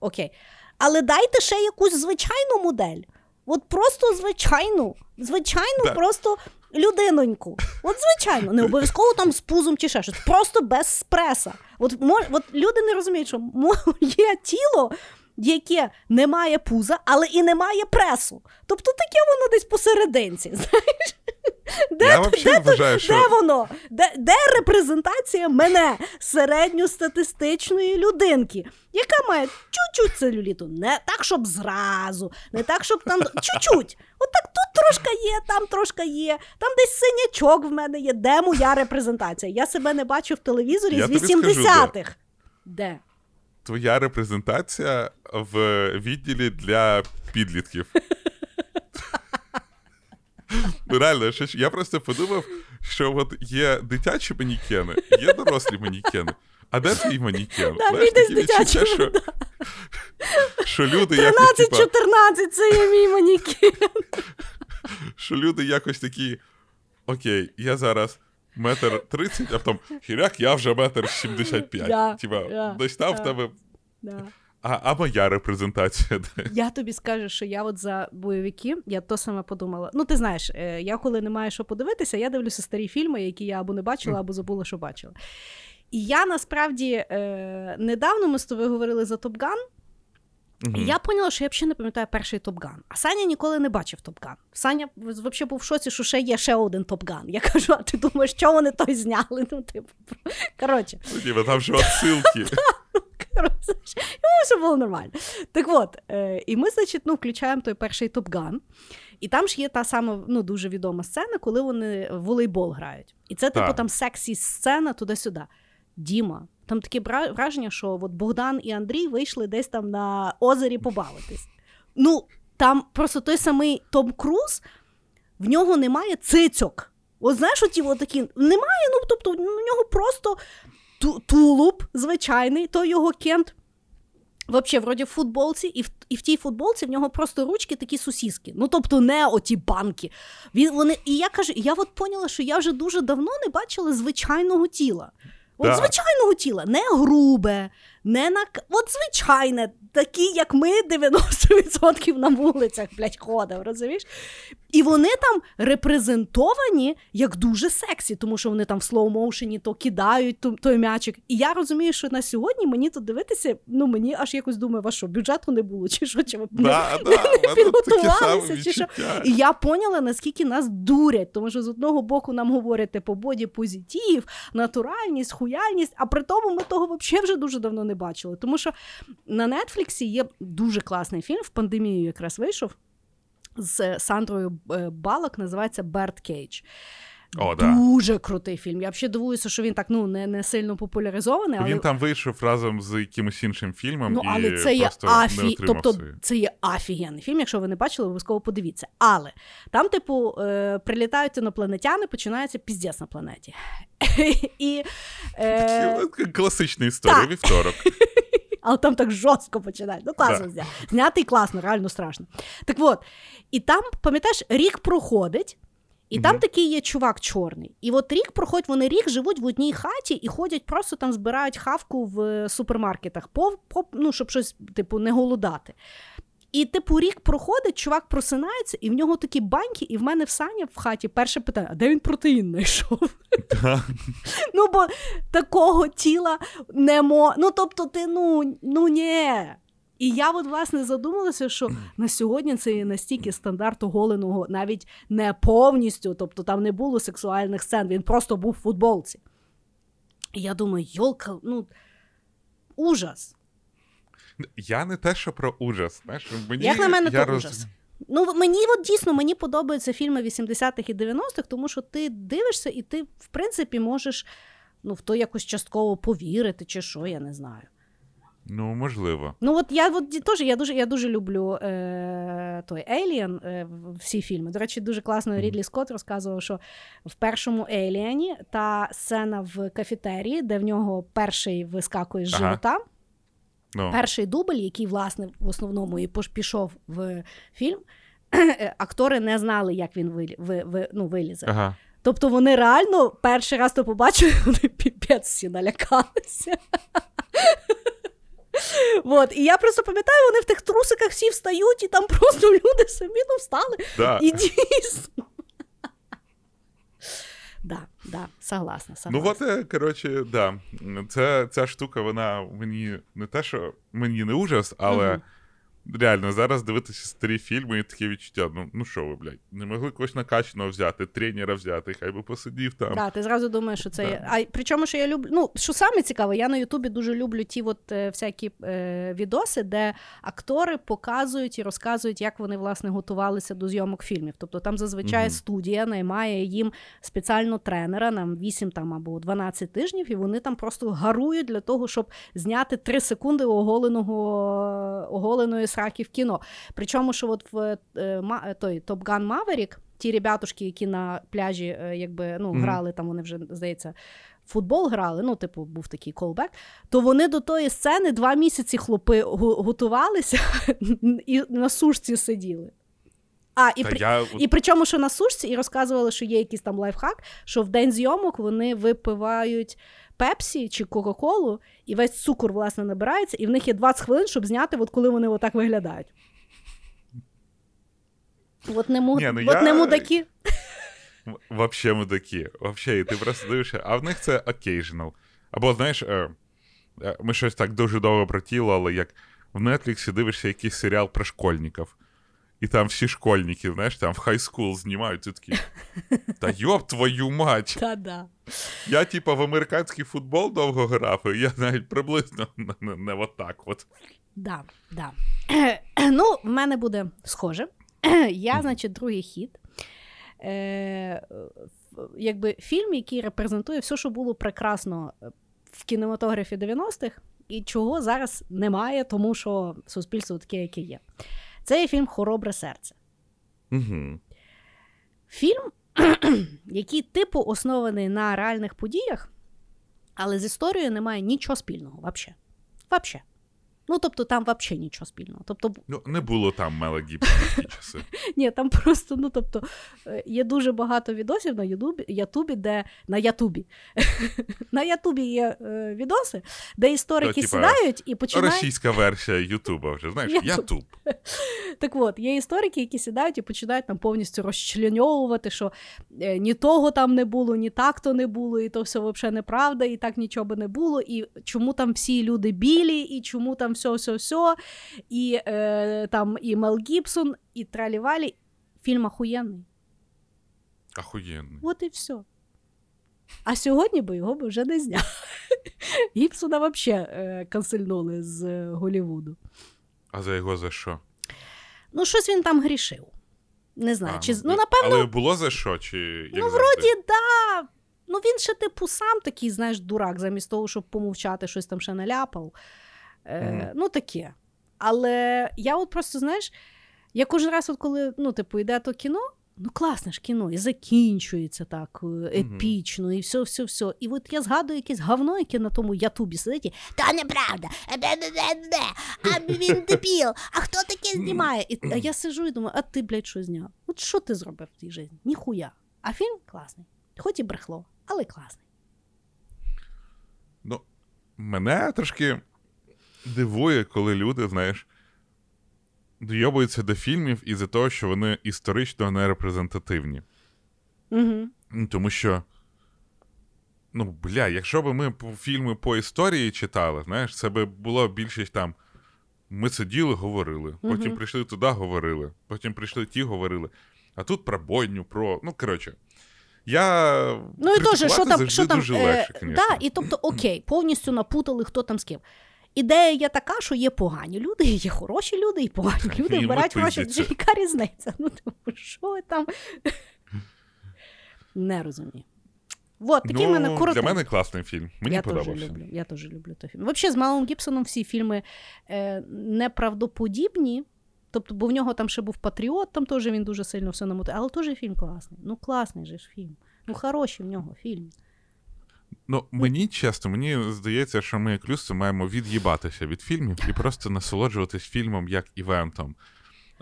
S2: Окей. Але дайте ще якусь звичайну модель. От просто звичайну, звичайну, да. просто людиноньку. От, звичайно, не обов'язково там з пузом чи ще щось, просто без спреса. От, мож, от люди не розуміють, що є тіло, яке не має пуза, але і не має пресу. Тобто таке воно десь посерединці. знаєш? Де,
S3: Я де, вважаю, що...
S2: де воно? Де де репрезентація мене, середньостатистичної людинки, яка має чуть-чуть целюліту? Не так, щоб зразу, не так, щоб там чуть-чуть. От так тут трошки є, там трошки є, там десь синячок в мене є. Де моя репрезентація? Я себе не бачу в телевізорі Я з 80-х. Де?
S3: Твоя репрезентація в відділі для підлітків. Ну, реально, я просто подумав, що от є дитячі манікени, є дорослі манікени. А де твій манікен?
S2: Да, Знаєш, такі відчуття,
S3: що, що люди
S2: 13-14 це є мій манікен.
S3: Що люди якось такі. Окей, я зараз метр тридцять, а потім хіряк, я вже метр сімдесят п'ять. Типа, десь там в тебе. А а моя репрезентація.
S2: Я тобі скажу, що я от за бойовики, я то саме подумала. Ну, ти знаєш, е, я коли не маю що подивитися, я дивлюся старі фільми, які я або не бачила, або забула, що бачила. І я насправді е, недавно ми з тобою говорили за Топган. Угу. І я поняла, що я взагалі не пам'ятаю перший Топган. А Саня ніколи не бачив Топган. Саня взагалі був в шоці, що ще є ще один Топган. Я кажу, а ти думаєш, що вони той зняли? Ну, типу, коротше.
S3: Ну, там же отсилки.
S2: Йому все було нормально. Так от, е, і ми, значить, ну, включаємо той перший Топган. І там ж є та сама ну, дуже відома сцена, коли вони в волейбол грають. І це, типу, там сексі сцена туди-сюди. Діма. Там таке враження, що от Богдан і Андрій вийшли десь там на озері побавитись. Ну, там просто той самий Том Круз, в нього немає цицьок. От знаєш, оті такі, немає, ну тобто, в нього просто тулуб звичайний, то його кент. Взагалі, вроді в футболці, і в і в тій футболці в нього просто ручки такі сусіски. Ну, тобто, не оті банки. Він, вони, І я кажу, я от поняла, що я вже дуже давно не бачила звичайного тіла. От звичайного тіла, не грубе, не на от звичайне, такі, як ми, 90% на вулицях блядь, ходив, розумієш? І вони там репрезентовані як дуже сексі, тому що вони там в слоу-моушені то кидають той, той м'ячик. І я розумію, що на сьогодні мені тут дивитися, ну мені аж якось думаю, а що, бюджету не було, чи що, чи ми
S3: да, не, да, не, не підготувалися, чи що.
S2: І я поняла, наскільки нас дурять, тому що з одного боку нам говорять по типу, боді позитив, натуральність, хуяльність, а при тому ми того взагалі вже дуже давно не бачили. Тому що на Нетфліксі є дуже класний фільм, в пандемію якраз вийшов з Сандрою е, Баллок, називається Bird Cage.
S3: О,
S2: Дуже да. крутий фільм. Я взагалі дивуюся, що він так ну не не сильно популяризований. Але...
S3: Він там вийшов разом з якимось іншим фільмом.
S2: Ну, але
S3: і
S2: це
S3: є
S2: афі... тобто це є офігенний фільм. Якщо ви не бачили, обов'язково подивіться. Але там, типу, е, прилітають інопланетяни, починається піздець на планеті. І,
S3: е... Класична історія, вівторок.
S2: Але там так жорстко починають. Ну, класно да. Знятий класно, реально страшно. Так от, і там, пам'ятаєш, рік проходить. І mm-hmm. там такий є чувак чорний. І от рік проходить, вони рік живуть в одній хаті і ходять, просто там збирають хавку в супермаркетах, по, по, ну, щоб щось, типу, не голодати. І, типу, рік проходить, чувак просинається, і в нього такі баньки, і в мене в Сані в хаті перше питання: а де він протеїн знайшов? Ну, бо такого тіла не мо. Ну, тобто, ти ну, ну ні. І я от, власне задумалася, що на сьогодні це є настільки стандарт оголеного, навіть не повністю, тобто там не було сексуальних сцен, він просто був в футболці. І я думаю, йолка, ну ужас.
S3: Я не те, що про ужас. Знаєш, мені,
S2: Як на мене,
S3: я
S2: то роз... ужас. Ну, мені от дійсно мені подобаються фільми 80-х і 90-х, тому що ти дивишся, і ти, в принципі, можеш ну, в то якось частково повірити, чи що, я не знаю.
S3: Ну, можливо.
S2: Ну, от я от теж я дуже я дуже люблю е, той Alien, е, всі фільми. До речі, дуже класно Рідлі Скотт розказував, що в першому Alien та сцена в кафетерії, де в нього перший вискакує з
S3: Ага.
S2: живота.
S3: Ну,
S2: Перший дубль, який, власне, в основному і пішов в фільм, е, актори не знали, як він вилі, ви, ви, ну, вилізе.
S3: ага.
S2: Тобто вони реально перший раз то побачили, вони піпець всі налякалися. От. І я просто пам'ятаю, вони в тих трусиках всі встають, і там просто люди самі ну, встали.
S3: Да.
S2: І дійсно. Да, да, согласна,
S3: Ну, от, е, коротше, да. Це, ця штука, вона мені не те, що мені не ужас, але
S2: Мгм.
S3: Реально зараз дивитися старі фільми і таке відчуття. Ну, ну що ви, блядь, не могли когось накачаного взяти, тренера взяти, хай би посидів там.
S2: Да, ти зразу думаєш, що це
S3: Да.
S2: є. А причому, що я люблю. Ну, що саме цікаве, я на Ютубі дуже люблю ті от, е, всякі е, відоси, де актори показують і розказують, як вони власне готувалися до зйомок фільмів. Тобто там зазвичай
S3: Мгм.
S2: студія наймає їм спеціально тренера, нам 8 там або 12 тижнів, і вони там просто гарують для того, щоб зняти 3 секунди оголеного оголеної сраки кіно. Причому, що от в е, той Top Gun Maverick, ті ребятушки, які на пляжі е, якби, ну, грали, там вони вже, здається, футбол грали, ну, типу, був такий колбек, то вони до тої сцени два місяці хлопи готувалися і на сушці сиділи. А, і,
S3: Та
S2: при...
S3: я,
S2: і причому, що на сушці, і розказували, що є якийсь там лайфхак, що в день зйомок вони випивають пепсі чи Кока-Колу, і весь цукор, власне, набирається, і в них є 20 хвилин, щоб зняти, от коли вони отак виглядають. От не, му...
S3: Ні, ну
S2: от
S3: я-
S2: не мудаки.
S3: Вообще мудаки. Вообще, і ти просто дивишся, а в них це occasional. Або, знаєш, е, е, ми щось так дуже довго про тіло, але як в Netflix дивишся якийсь серіал про школьників. І там всі школьники, знаєш, там в хай-скул знімають, і такі. Та йоп твою мать!
S2: Та-да.
S3: Я, типа, в американський футбол довго грав, і я навіть приблизно не, не, не отак от.
S2: Да, да. Ну, в мене буде схоже. Я, значить, другий хід. Е, якби фільм, який репрезентує все, що було прекрасно в кінематографі 90-х, і чого зараз немає, тому що суспільство таке, яке є. Це є фільм Хоробре серце.
S3: Угу.
S2: Фільм, який типу оснований на реальних подіях, але з історією немає нічого спільного. Вообще. Вообще. Ну, тобто, там взагалі нічого спільного. Тобто,
S3: Ну, не було там Мела Гібсона в ті часи.
S2: ні, там просто, ну тобто, е, є дуже багато відосів на Ютубі, Ютубі де на Ятубі. на Ятубі є е, відоси, де історики
S3: Ну,
S2: сідають і починають.
S3: Російська версія Ютуба вже, знаєш,
S2: Ютуб.
S3: Ютуб.
S2: Так от, є історики, які сідають і починають там повністю розчленьовувати, що е, ні того там не було, ні так то не було, і то все взагалі неправда, і так нічого би не було, і чому там всі люди білі, і чому там все, все, все, і е, там і Мел Гібсон, і Тралівалі. Фільм охуєнний.
S3: Ахуєнний.
S2: От і все. А сьогодні би його б вже не зняли. Гібсона взагалі е, канцельнули з е, Голлівуду.
S3: А за його за що?
S2: Ну, щось він там грішив. Не знаю.
S3: А,
S2: чи...
S3: ну,
S2: Ну, напевно,
S3: Але було за що? Чи як
S2: Ну,
S3: завжди?
S2: вроді, да. Ну, він ще, типу, сам такий, знаєш, дурак, замість того, щоб помовчати, щось там ще наляпав. Е, Ну, таке. Але я от просто, знаєш, я кожен раз, от коли, ну, типу, йде то кіно, ну, класне ж кіно, і закінчується так е, епічно, і все, все, все. І от я згадую якесь говно, яке на тому Ютубі сидить, і та неправда, а він дебіл, а хто таке знімає? І, а я сижу і думаю, а ти, блядь, що зняв? От що ти зробив в тій житті? Ніхуя. А фільм класний. Хоч і брехло, але класний.
S3: Ну, мене трошки дивує, коли люди, знаєш, дойобуються до фільмів із-за того, що вони історично не репрезентативні.
S2: Угу.
S3: Ну, Тому що. Ну, бля, якщо б ми фільми по історії читали, знаєш, це би було більшість там. Ми сиділи, говорили, потім
S2: Мгм.
S3: прийшли туди, говорили, потім прийшли ті, говорили. А тут про бойню, про. Ну, коротше. Я.
S2: Ну і теж, що там, що там
S3: дуже
S2: е,
S3: легше, звісно.
S2: да, і тобто, окей, повністю напутали, хто там з ким. Ідея є така, що є погані люди, є хороші люди, і погані люди вбирають гроші. Яка різниця? Ну, типу, що там? Не розумію. Вот, такий в мене
S3: ну, для мене класний фільм. Мені
S2: я
S3: подобався.
S2: Теж люблю, я теж люблю той фільм. Взагалі, з Малом Гібсоном всі фільми е, неправдоподібні. Тобто, бо в нього там ще був Патріот, там теж він дуже сильно все намотив. Але теж фільм класний. Ну, класний же ж фільм. Ну, хороший в нього фільм.
S3: Ну, мені чесно, мені здається, що ми як людство маємо від'їбатися від фільмів і просто насолоджуватись фільмом як івентом,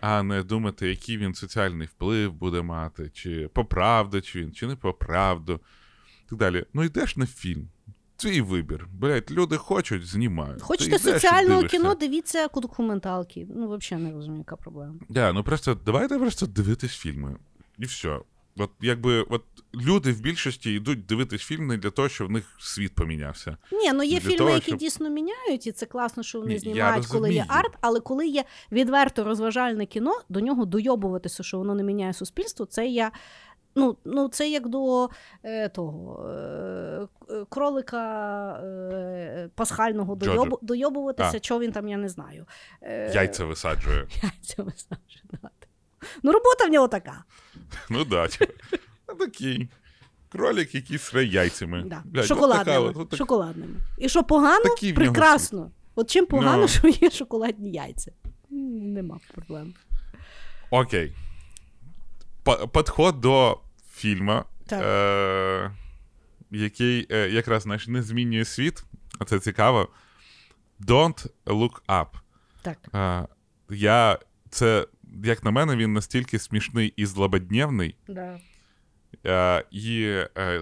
S3: а не думати, який він соціальний вплив буде мати, чи поправдить він, чи не поправду. Так далі. Ну йдеш на фільм. Твій вибір. Блять, люди хочуть, знімають.
S2: Хочете
S3: йдеш
S2: соціального кіно, дивіться документалки. Ну, взагалі не розумію, яка проблема.
S3: Да, ну просто давайте просто дивитись фільми. І все. От якби от люди в більшості йдуть дивитись фільм не для того, що в них світ помінявся.
S2: Ні, ну є
S3: Для
S2: фільми,
S3: того,
S2: які
S3: щоб-
S2: дійсно міняють, і це класно, що вони
S3: Ні,
S2: знімають, коли є арт, але коли є відверто розважальне кіно, до нього дойобуватися, що воно не міняє суспільство, це я. Ну, ну, це як до е, того е, кролика е, пасхального дойобу, дойобуватися, чого він там, я не знаю. Е,
S3: Яйця висаджує.
S2: Яйця висаджувати. Ну, робота в нього така.
S3: Ну да, типу. Ну такий. Кролик, який сре яйцями.
S2: Да.
S3: Блядь,
S2: шоколадними.
S3: така так-
S2: шоколадними. І що погано,
S3: нього
S2: прекрасно. От чим погано,
S3: Ну.
S2: що є шоколадні яйця. Нема проблем.
S3: Окей. По- Підход до фільму, е- який е- якраз знаєш, не змінює світ. а Це цікаво. Don't look up.
S2: Так.
S3: Е- я, це, як на мене, він настільки смішний і злободнєвний.
S2: Да.
S3: Е, і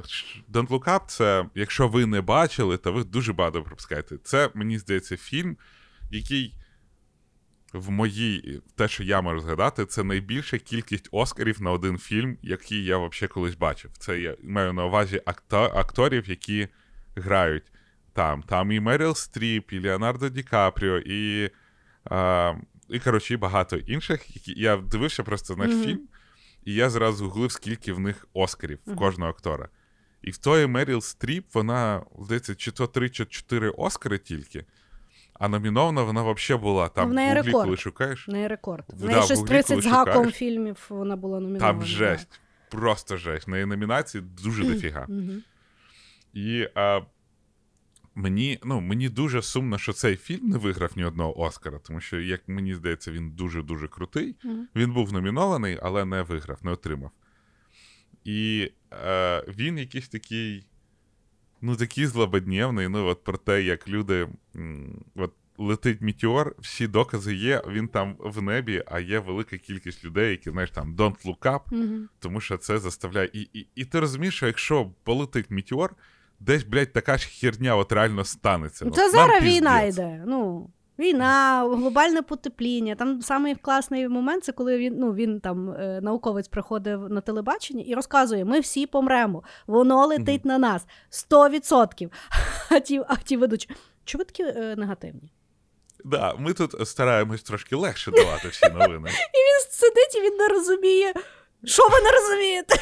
S3: ш- Don't Look Up це, якщо ви не бачили, то ви дуже багато пропускаєте. Це, мені здається, фільм, який в моїй, те, що я можу згадати, це найбільша кількість Оскарів на один фільм, який я взагалі колись бачив. Це я маю на увазі акто- акторів, які грають там. Там і Меріл Стріп, і Леонардо Ді Капріо, і, е, і коротше, і багато інших. Які... Я дивився просто знаєш,
S2: Мгм.
S3: фільм, і я зразу гуглив, скільки в них Оскарів в
S2: Мгм.
S3: кожного актора. І в тої Меріл Стріп, вона, здається, чи то 3, чи 4 Оскари тільки. А номінована вона взагалі була там
S2: в неї
S3: в
S2: рекорд.
S3: коли шукаєш.
S2: В неї рекорд. В неї
S3: в
S2: щось 30 з гаком
S3: шукаєш.
S2: фільмів вона була номінована.
S3: Там жесть. Просто жесть. В неї номінації дуже дофіга. І а, мені, ну, мені дуже сумно, що цей фільм не виграв ні одного Оскара, тому що, як мені здається, він дуже-дуже крутий.
S2: Мгм.
S3: Він був номінований, але не виграв, не отримав. І е, він якийсь такий, ну, такий злободнєвний, ну, от про те, як люди. от летить метеор, всі докази є, він там в небі, а є велика кількість людей, які, знаєш, там don't look up,
S2: Угу.
S3: тому що це заставляє. І, і, і ти розумієш, що якщо полетить метеор, десь, блядь, така ж херня от реально станеться. От
S2: Це
S3: нам
S2: зараз війна йде. Ну, війна, глобальне потепління. Там самий класний момент це коли він, ну, він там е, науковець приходив на телебачення і розказує: ми всі помремо, воно летить на нас 100%. А ті, а ті ведуть, ви такі е, негативні?
S3: Да, ми тут стараємось трошки легше давати всі новини.
S2: І він сидить і він не розуміє. Що ви не розумієте?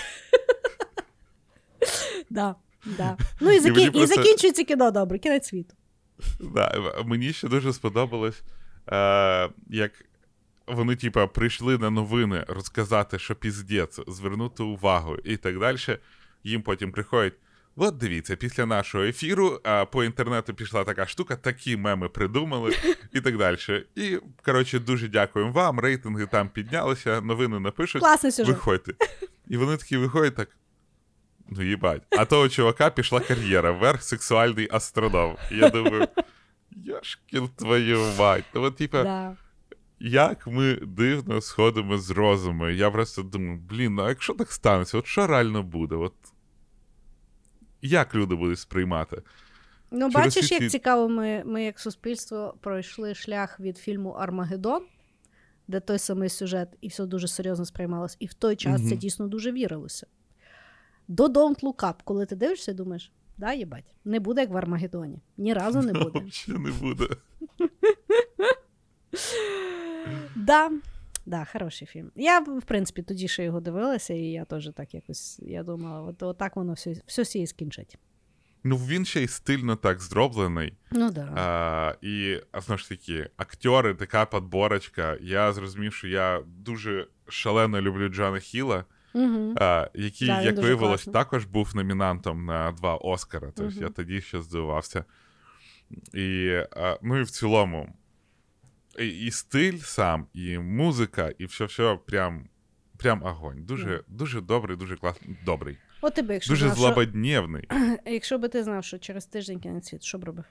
S2: да, да. Ну і,
S3: І
S2: закі... і
S3: просто-
S2: закінчується кіно добре, кінець світу.
S3: Да, мені ще дуже сподобалось, е, як вони, типа, прийшли на новини розказати, що піздець, звернути увагу і так далі. Їм потім приходять. От дивіться, після нашого ефіру а, по інтернету пішла така штука, такі меми придумали і так далі. І, коротше, дуже дякуємо вам. Рейтинги там піднялися, новини напишуть.
S2: Класний сюжет.
S3: Виходьте. І вони такі виходять так. Ну, їбать. А того чувака пішла кар'єра вверх сексуальний астроном. Я думаю, яшкін твою мать. Ну, от, типа,
S2: Да.
S3: як ми дивно сходимо з розуму. Я просто думаю, блін, а якщо так станеться, от що реально буде? От як люди будуть сприймати?
S2: Ну,
S3: Через
S2: бачиш,
S3: ці-
S2: як цікаво, ми, ми як суспільство пройшли шлях від фільму Армагеддон, де той самий сюжет, і все дуже серйозно сприймалось. І в той час це дійсно дуже вірилося. До Don't Look Up, коли ти дивишся, думаєш, да, їбать, не буде як в Армагеддоні. Ні разу не буде.
S3: Взагалі не буде.
S2: Да. Да, хороший фільм. Я, в принципі, тоді ще його дивилася, і я теж так якось я думала, от, от так воно все, все всі скінчить.
S3: Ну, він ще й стильно так зроблений.
S2: Ну да.
S3: А, і знову ж таки, актори, така подборочка. Я зрозумів, що я дуже шалено люблю Джона Хіла.
S2: Угу.
S3: який,
S2: Да,
S3: як виявилось,
S2: класний.
S3: також був номінантом на два Оскара. Тобто
S2: Мгм.
S3: я тоді ще здивувався. І, ну і в цілому, і, і стиль сам, і музика, і все-все прям. Прям огонь. Дуже,
S2: Мгм.
S3: дуже добрий, дуже класний. Добрий.
S2: От тебе, якщо
S3: Дуже
S2: знав, що... якщо би ти знав, що через тиждень кінець світу, що б робив?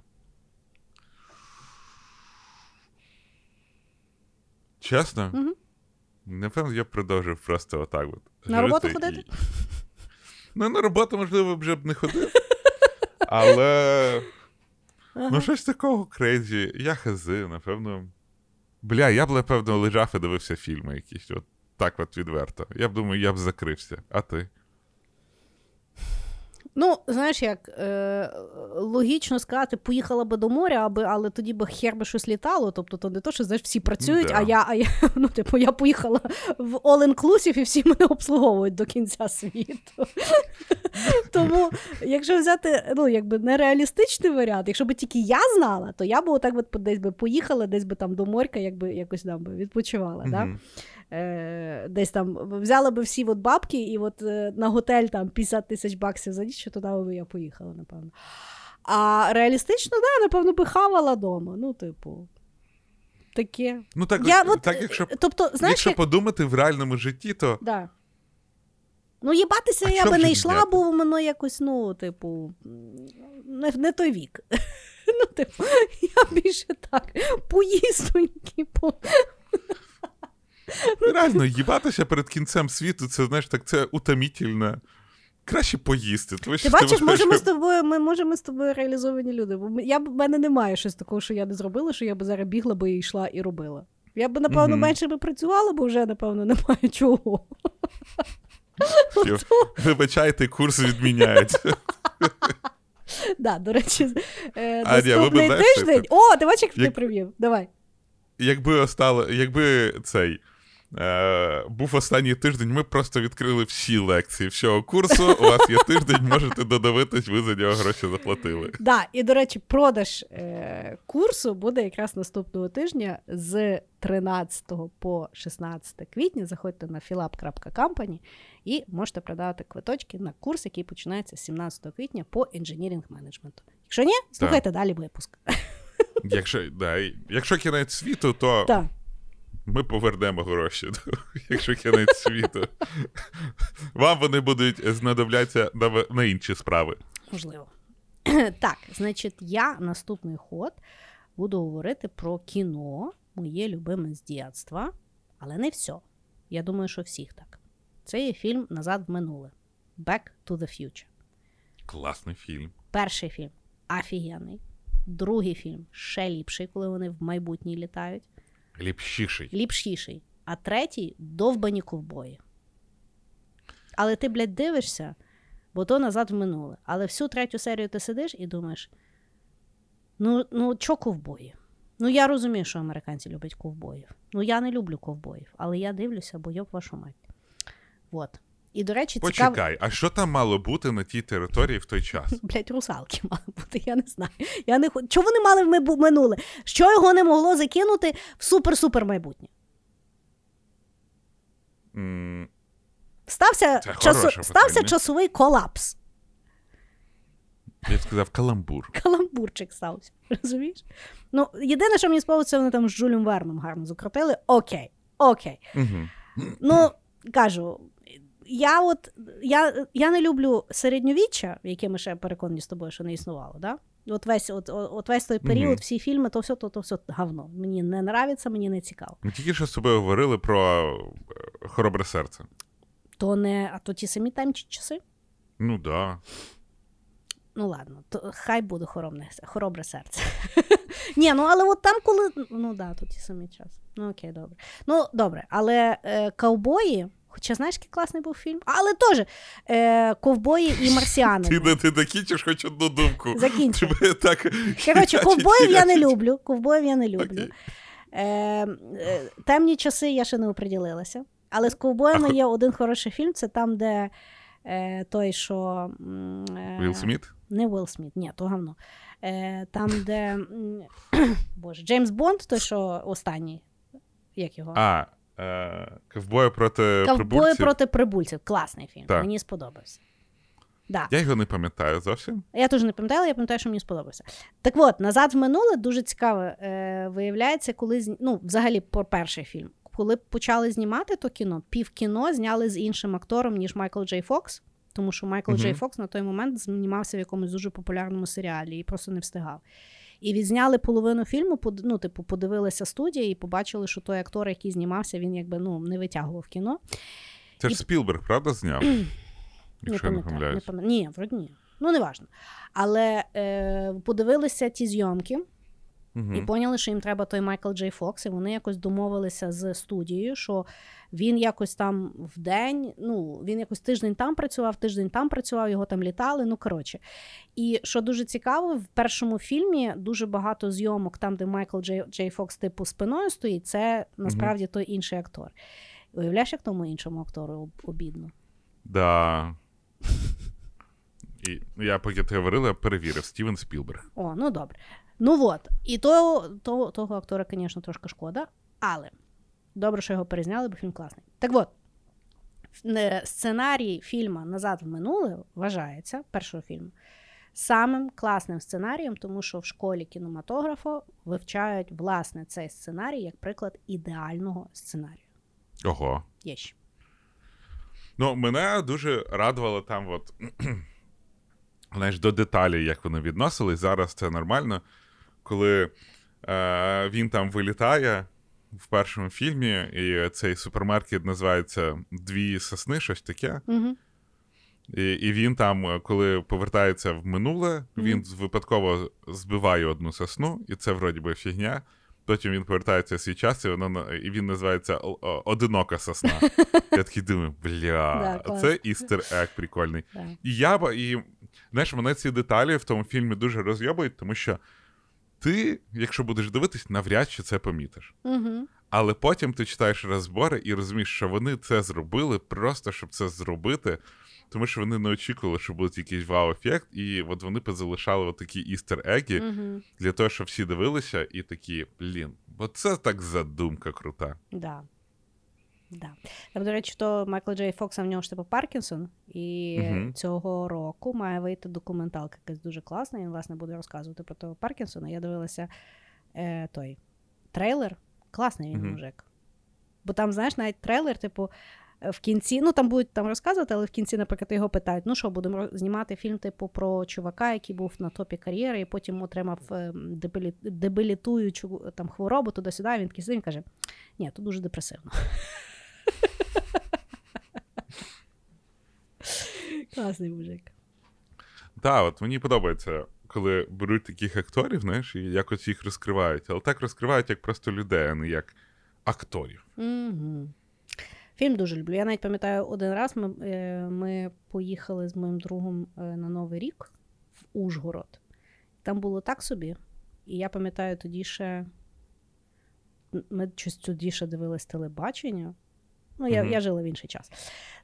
S3: Чесно?
S2: Мгм.
S3: Напевно, я б продовжив просто отак от.
S2: На роботу ходити?
S3: Ну, на роботу, можливо, вже б не ходив. Але.
S2: Ага.
S3: Ну, щось такого крейзі. Я хази, напевно. Бля, я б, напевно, лежав і дивився фільми якісь. От так от відверто. Я б думаю, я б закрився. А ти?
S2: Ну, знаєш, як е, логічно сказати, поїхала би до моря, аби, але тоді би хер би щось літало. Тобто, то не то, що знаєш, всі працюють,
S3: Да.
S2: а я, а я, ну, типу, я поїхала в all-inclusive і всі мене обслуговують до кінця світу. Тому, якщо взяти ну, якби нереалістичний варіант, якщо б тільки я знала, то я б отак от десь би поїхала, десь би там до морька, якби якось там би відпочивала. Да? Е, десь там взяла би всі от бабки, і от е, на готель там 50 тисяч баксів за ніч, туди би я поїхала, напевно. А реалістично, да, напевно, би хавала вдома. Ну, типу, таке.
S3: Ну, так,
S2: Я,
S3: от,
S2: от,
S3: так
S2: е,
S3: якщо,
S2: тобто, знаєш,
S3: якщо
S2: як-
S3: подумати в реальному житті, то
S2: да. Ну, їбатися
S3: А
S2: я би не йшла, бо воно якось, ну, типу, не, не той вік. Ну, типу, я більше так, поїстоньки, по...
S3: ну, реально їбатися перед кінцем світу, це знаєш, так це утомітельно. Краще поїсти. Тому
S2: Ти бачиш, може ми з тобою, ми, може, ми з тобою реалізовані люди. Бо я, в мене немає щось такого, що я не зробила, що я б зараз бігла би і йшла і робила. Я б, напевно,
S3: Мгм.
S2: менше би працювала, бо вже, напевно, немає чого.
S3: Вибачайте, курс відміняють.
S2: Да, до речі, е, наступний тиждень. О, ти бачиш, як ти привів. Давай.
S3: Якби остало, якби цей е, був останній тиждень, ми просто відкрили всі лекції всього курсу. У вас є тиждень, можете додивитись, ви за нього гроші заплатили.
S2: Да, і, до речі, продаж е, курсу буде якраз наступного тижня з 13 по 16 квітня. Заходьте на philap.company і можете продавати квиточки на курс, який починається з 17 квітня по інженірінг менеджменту. Якщо ні, слухайте далі випуск.
S3: Якщо, да, якщо кінець світу, то
S2: Так.
S3: Ми повернемо гроші. Якщо кінець світу. Вам вони будуть знадобляться на, інші справи.
S2: Можливо. Так, значить, я наступний ход буду говорити про кіно, моє любиме з дитинства, але не все. Я думаю, що всіх так. Це є фільм Назад в минуле. Back to the Future.
S3: Класний фільм.
S2: Перший фільм офігенний. Другий фільм ще ліпший, коли вони в майбутнє літають.
S3: Ліпшіший.
S2: Ліпшіший. А третій довбані ковбої. Але ти, блядь, дивишся, бо то назад в минуле. Але всю третю серію ти сидиш і думаєш: ну, ну чо ковбої? Ну, я розумію, що американці люблять ковбоїв. Ну, я не люблю ковбоїв, але я дивлюся, бо йоб вашу мать. Вот. І, до речі, цікаво.
S3: Почекай, а що там мало бути на тій території в той час?
S2: Блять, русалки мали бути, я не знаю. Я не... Чого вони мали в минуле? Що його не могло закинути в супер-супер майбутнє? Стався,
S3: Це
S2: часу... Стався часовий колапс.
S3: Я б сказав каламбур.
S2: Каламбурчик стався. Розумієш? Ну, єдине, що мені сподобалося, вони там з Жюлем Верном гарно закрутили. Окей, окей.
S3: Угу.
S2: Ну, кажу, я от я, я не люблю середньовіччя, яке ми ще переконані з тобою, що не існувало. Да? От весь, от, от, весь той період,
S3: Мгм.
S2: всі фільми, то все, то, то все говно. Мені не нравиться, мені не цікаво.
S3: Ми тільки що з тобою говорили про е, хоробре серце.
S2: То не, а то ті самі там часи.
S3: Ну да.
S2: Ну ладно, то хай буде хоробне, хоробре серце. Ні, ну але от там, коли. Ну да, тут ті самі час. Ну окей, добре. Ну добре, але е, ковбої, хоча знаєш, який класний був фільм, але теж е, ковбої і марсіани.
S3: Ти, не- ти докінчиш хоч одну думку.
S2: Закінчу.
S3: Тебе так
S2: Коротше,
S3: хірячить,
S2: ковбоїв я не
S3: хірячить.
S2: люблю. Ковбоїв я не люблю.
S3: Окей.
S2: Е, е, темні часи я ще не оприділилася. Але з ковбоями
S3: А
S2: є один хороший фільм. Це там, де е, той, що. м, е,
S3: Вілл Сміт?
S2: Не Уилл Сміт, ні, то говно. Е, там, де. м, Боже, Джеймс Бонд, той, що останній. Як його?
S3: А, Е, Ковбої проти
S2: Ковбої
S3: прибульців.
S2: проти прибульців. Класний фільм.
S3: Так.
S2: Мені сподобався. Да.
S3: Я його не пам'ятаю зовсім.
S2: Я теж не пам'ятала, я пам'ятаю, що мені сподобався. Так от, назад в минуле дуже цікаво. Е, виявляється, коли ну, взагалі, про перший фільм. Коли почали знімати то кіно, пів кіно зняли з іншим актором, ніж Майкл Джей Фокс. Тому що Майкл. Джей Фокс на той момент знімався в якомусь дуже популярному серіалі і просто не встигав. І відзняли половину фільму, ну, типу, подивилися студія і побачили, що той актор, який знімався, він якби ну, не витягував кіно.
S3: Це ж
S2: І-
S3: Спілберг, правда, зняв? Якщо не помиляюсь.
S2: Ні, вроді ні. Ну, не важно. Але е, подивилися ті зйомки і
S3: Мгм.
S2: поняли, що їм треба той Майкл Джей Фокс, і вони якось домовилися з студією, що він якось там в день, ну він якось тиждень там працював, тиждень там працював, його там літали. Ну коротше. І що дуже цікаво, в першому фільмі дуже багато зйомок, там, де Майкл Джей, Джей Фокс типу спиною стоїть, це насправді той інший актор. Уявляєш, як тому іншому актору об- обідно?
S3: Да. І я поки ти говорила, перевірив Стівен Спілберг.
S2: О, ну добре. Ну от. І то, то, того актора, звісно, трошки шкода, але добре, що його перезняли, бо фільм класний. Так от, е, сценарій фільму Назад в минуле вважається першого фільму самим класним сценарієм, тому що в школі кінематографу вивчають власне цей сценарій як приклад ідеального сценарію.
S3: Ого.
S2: Є ще.
S3: Ну, мене дуже радувало там, от, знаєш, до деталей, як вони відносились. Зараз це нормально. Коли е, він там вилітає в першому фільмі, і цей супермаркет називається Дві сосни, щось таке.
S2: Угу.
S3: І, і він там, коли повертається в минуле, він випадково збиває одну сосну, і це вроді би фігня. Потім він повертається в свій час, і, воно, і він називається Одинока сосна. Я такий думаю, бля, це істер ек прикольний. І я і знаєш, мене ці деталі в тому фільмі дуже розйобують, тому що ти, якщо будеш дивитись, навряд чи це помітиш.
S2: Угу.
S3: Але потім ти читаєш розбори і розумієш, що вони це зробили просто щоб це зробити, тому що вони не очікували, що буде якийсь вау-ефект, і от вони позалишали такі істер-еги
S2: Угу.
S3: для того, щоб всі дивилися, і такі, блін, бо це так задумка крута.
S2: Да. Да. Там, до речі, то Майкл Джей Фокса в нього ж типу Паркінсон, і
S3: Мгм.
S2: цього року має вийти документалка якась дуже класна. Він, власне, буде розказувати про того Паркінсона. Я дивилася е, той трейлер. Класний він
S3: Мгм.
S2: мужик. Бо там, знаєш, навіть трейлер, типу, е, в кінці, ну там будуть там розказувати, але в кінці, наприклад, його питають: ну що, будемо знімати фільм, типу, про чувака, який був на топі кар'єри, і потім отримав е, дебілі- дебілітуючу там хворобу туди-сюди. Він такий сидить, він каже: ні, тут дуже депресивно. Класний мужик.
S3: Так, от мені подобається, коли беруть таких акторів, знаєш, і якось їх розкривають. Але так розкривають як просто людей, а не як акторів.
S2: Угу. Фільм дуже люблю. Я навіть пам'ятаю один раз ми, е, ми поїхали з моїм другом е, на Новий рік в Ужгород. Там було так собі. І я пам'ятаю, тоді ще ми щось тоді ще дивились телебачення. Ну, я,
S3: Мгм.
S2: я жила в інший час.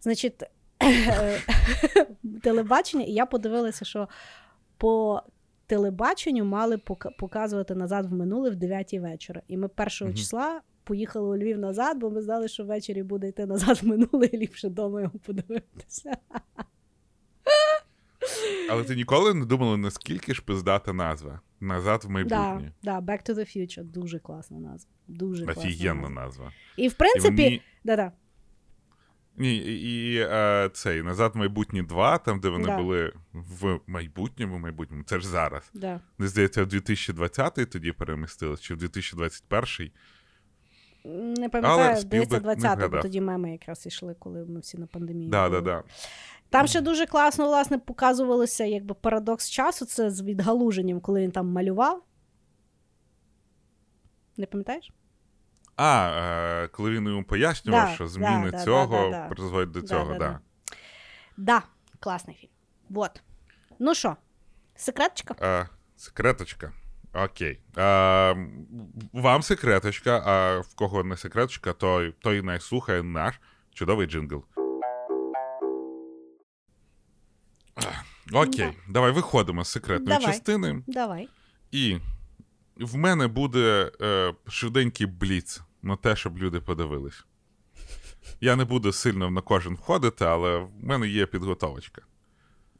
S2: Значить, телебачення, і я подивилася, що по телебаченню мали показувати назад в минуле в 9 вечора. І ми 1 числа поїхали у Львів назад, бо ми знали, що ввечері буде йти назад в минуле, і ліпше вдома його подивитися.
S3: Але ти ніколи не думала, наскільки ж пиздата назва? Назад в
S2: Да,
S3: майбутнє.
S2: да, Back to the Future. Дуже класна назва. Дуже класна назва.
S3: назва.
S2: І в
S3: І
S2: принципі,
S3: вони...
S2: да-да.
S3: Ні, і, і е, цей назад майбутнє 2, там, де вони
S2: Да.
S3: були в майбутньому, майбутньому, це ж зараз.
S2: Да.
S3: Не здається, в 2020-й тоді перемістились, чи в 2021.
S2: Не пам'ятаю, здається,
S3: Спілберг не
S2: 20 бо тоді меми якраз йшли, коли ми всі на пандемії.
S3: Да,
S2: були.
S3: да, да.
S2: Там ще дуже класно, власне, показувалося якби парадокс часу, це з відгалуженням, коли він там малював. Не пам'ятаєш?
S3: А, е, коли він йому пояснював,
S2: Да,
S3: що зміни
S2: да,
S3: цього
S2: да,
S3: призводять до цього,
S2: да,
S3: да.
S2: класний фільм. Вот. Ну що, секреточка?
S3: Е, секреточка. Окей. Е, вам секреточка, а в кого не секреточка, той, той не слухає наш чудовий джингл. Окей, давай виходимо з секретної
S2: Давай.
S3: частини.
S2: Давай.
S3: І в мене буде е, швиденький бліц на те, щоб люди подивились. Я не буду сильно на кожен входити, але в мене є підготовочка.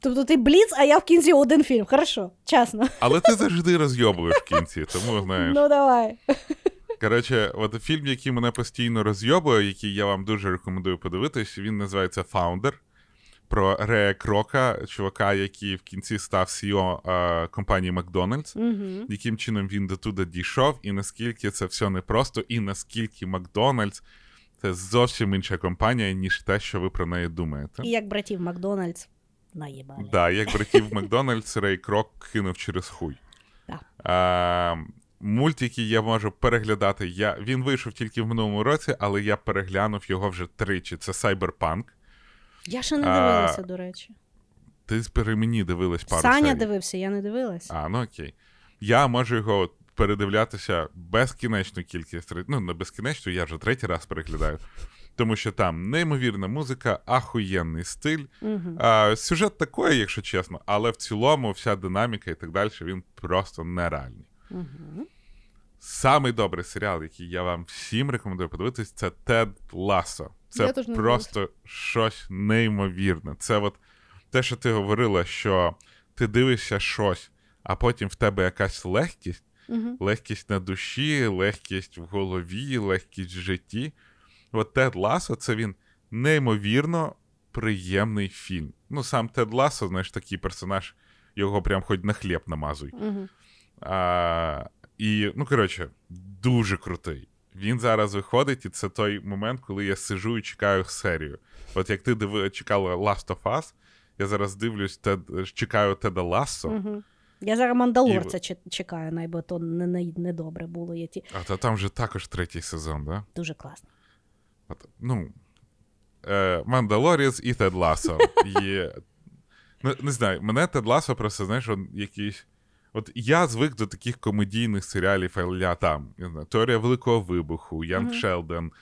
S2: Тобто ти бліц, а я в кінці один фільм. Хорошо, чесно.
S3: Але ти завжди розйобуєш в кінці, тому знаєш.
S2: Ну давай.
S3: Коротше, от фільм, який мене постійно розйобує, який я вам дуже рекомендую подивитись, він називається Founder. Про Рея Крока, чувака, який в кінці став CEO е, компанії Макдональдс,
S2: Угу.
S3: яким чином він до туди дійшов, і наскільки це все непросто, і наскільки Макдональдс це зовсім інша компанія, ніж те, що ви про неї думаєте.
S2: І як братів Макдональдс наїбали.
S3: Да, як братів Макдональдс, Рей Крок кинув через хуй.
S2: Да.
S3: А, мультики я можу переглядати. Я, Він вийшов тільки в минулому році, але я переглянув його вже тричі. Це Cyberpunk.
S2: Я ще не
S3: А,
S2: дивилася, до речі.
S3: Ти при мені дивилась пару
S2: Саня
S3: серій.
S2: дивився, я не дивилася.
S3: А, ну окей. Я можу його передивлятися безкінечну кількість. Ну, не безкінечно, я вже третій раз переглядаю. Тому що там неймовірна музика, ахуєнний стиль.
S2: Угу.
S3: А, сюжет такий, якщо чесно, але в цілому вся динаміка і так далі, він просто нереальний.
S2: Угу.
S3: Самий добрий серіал, який я вам всім рекомендую подивитись, це Тед Лассо. Це просто щось неймовірне. Це от те, що ти говорила, що ти дивишся щось, а потім в тебе якась легкість,
S2: Угу.
S3: легкість на душі, легкість в голові, легкість в житті. От Тед Лассо, це він неймовірно приємний фільм. Ну, сам Тед Лассо, знаєш, такий персонаж, його прям хоч на хліб намазуй.
S2: Угу.
S3: А, і, ну, коротше, дуже крутий. Він зараз виходить, і це той момент, коли я сижу і чекаю серію. От як ти диви, чекала Last of Us, я зараз дивлюсь, тед, чекаю Теда Лассо,
S2: Угу. Я зараз Мандалорця че- чекаю, найбо то не, не, не добре було. Я ті...
S3: а то там же також третій сезон, да?
S2: Дуже класно.
S3: От, ну, е, Мандалоріс і Тед Лассо. І, ну, не знаю, мене Тед Лассо просто, знаєш, якийсь. От я звик до таких комедійних серіалів а там, не знаю, Теорія Великого Вибуху, Янг
S2: Мгм.
S3: Шелдон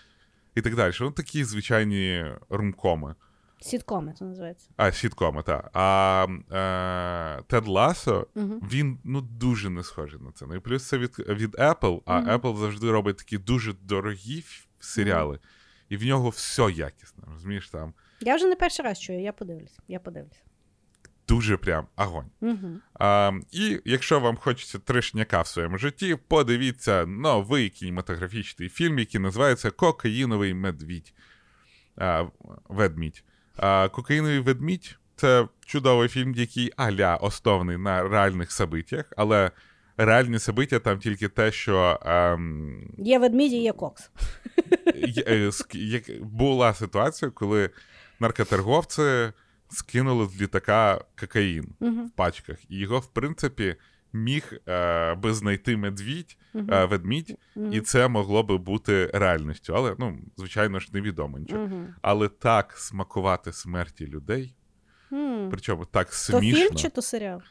S3: і так далі. Ну, такі звичайні румкоми.
S2: Сіткоми це називається.
S3: А, сіткоми, так. А е, Тед Лассо,
S2: Угу.
S3: він ну дуже не схожий на це. Ну і плюс це від, від Apple, а
S2: Мгм.
S3: Apple завжди робить такі дуже дорогі серіали, і в нього все якісно. Розумієш, там
S2: Я вже не перший раз чую, я подивлюсь. Я подивлюсь.
S3: Дуже прям огонь.
S2: Угу.
S3: А, і якщо вам хочеться трешняка в своєму житті, подивіться новий кінематографічний фільм, який називається Кокаїновий медвідь. А, ведмідь. А, Кокаїновий ведмідь це чудовий фільм, який аля оснований на реальних событиях, але реальні собиття там тільки те, що ем,
S2: Є ведміді, є кокс.
S3: є- е, як- була ситуація, коли наркоторговці скинули з літака кокаїн
S2: Угу.
S3: в пачках, і його, в принципі, міг е, би знайти медвідь, е, ведмідь, і це могло би бути реальністю. Але, ну, звичайно ж, невідомо нічого.
S2: Угу.
S3: Але так смакувати смерті людей, причому так
S2: То
S3: смішно,
S2: фільм чи то серіал?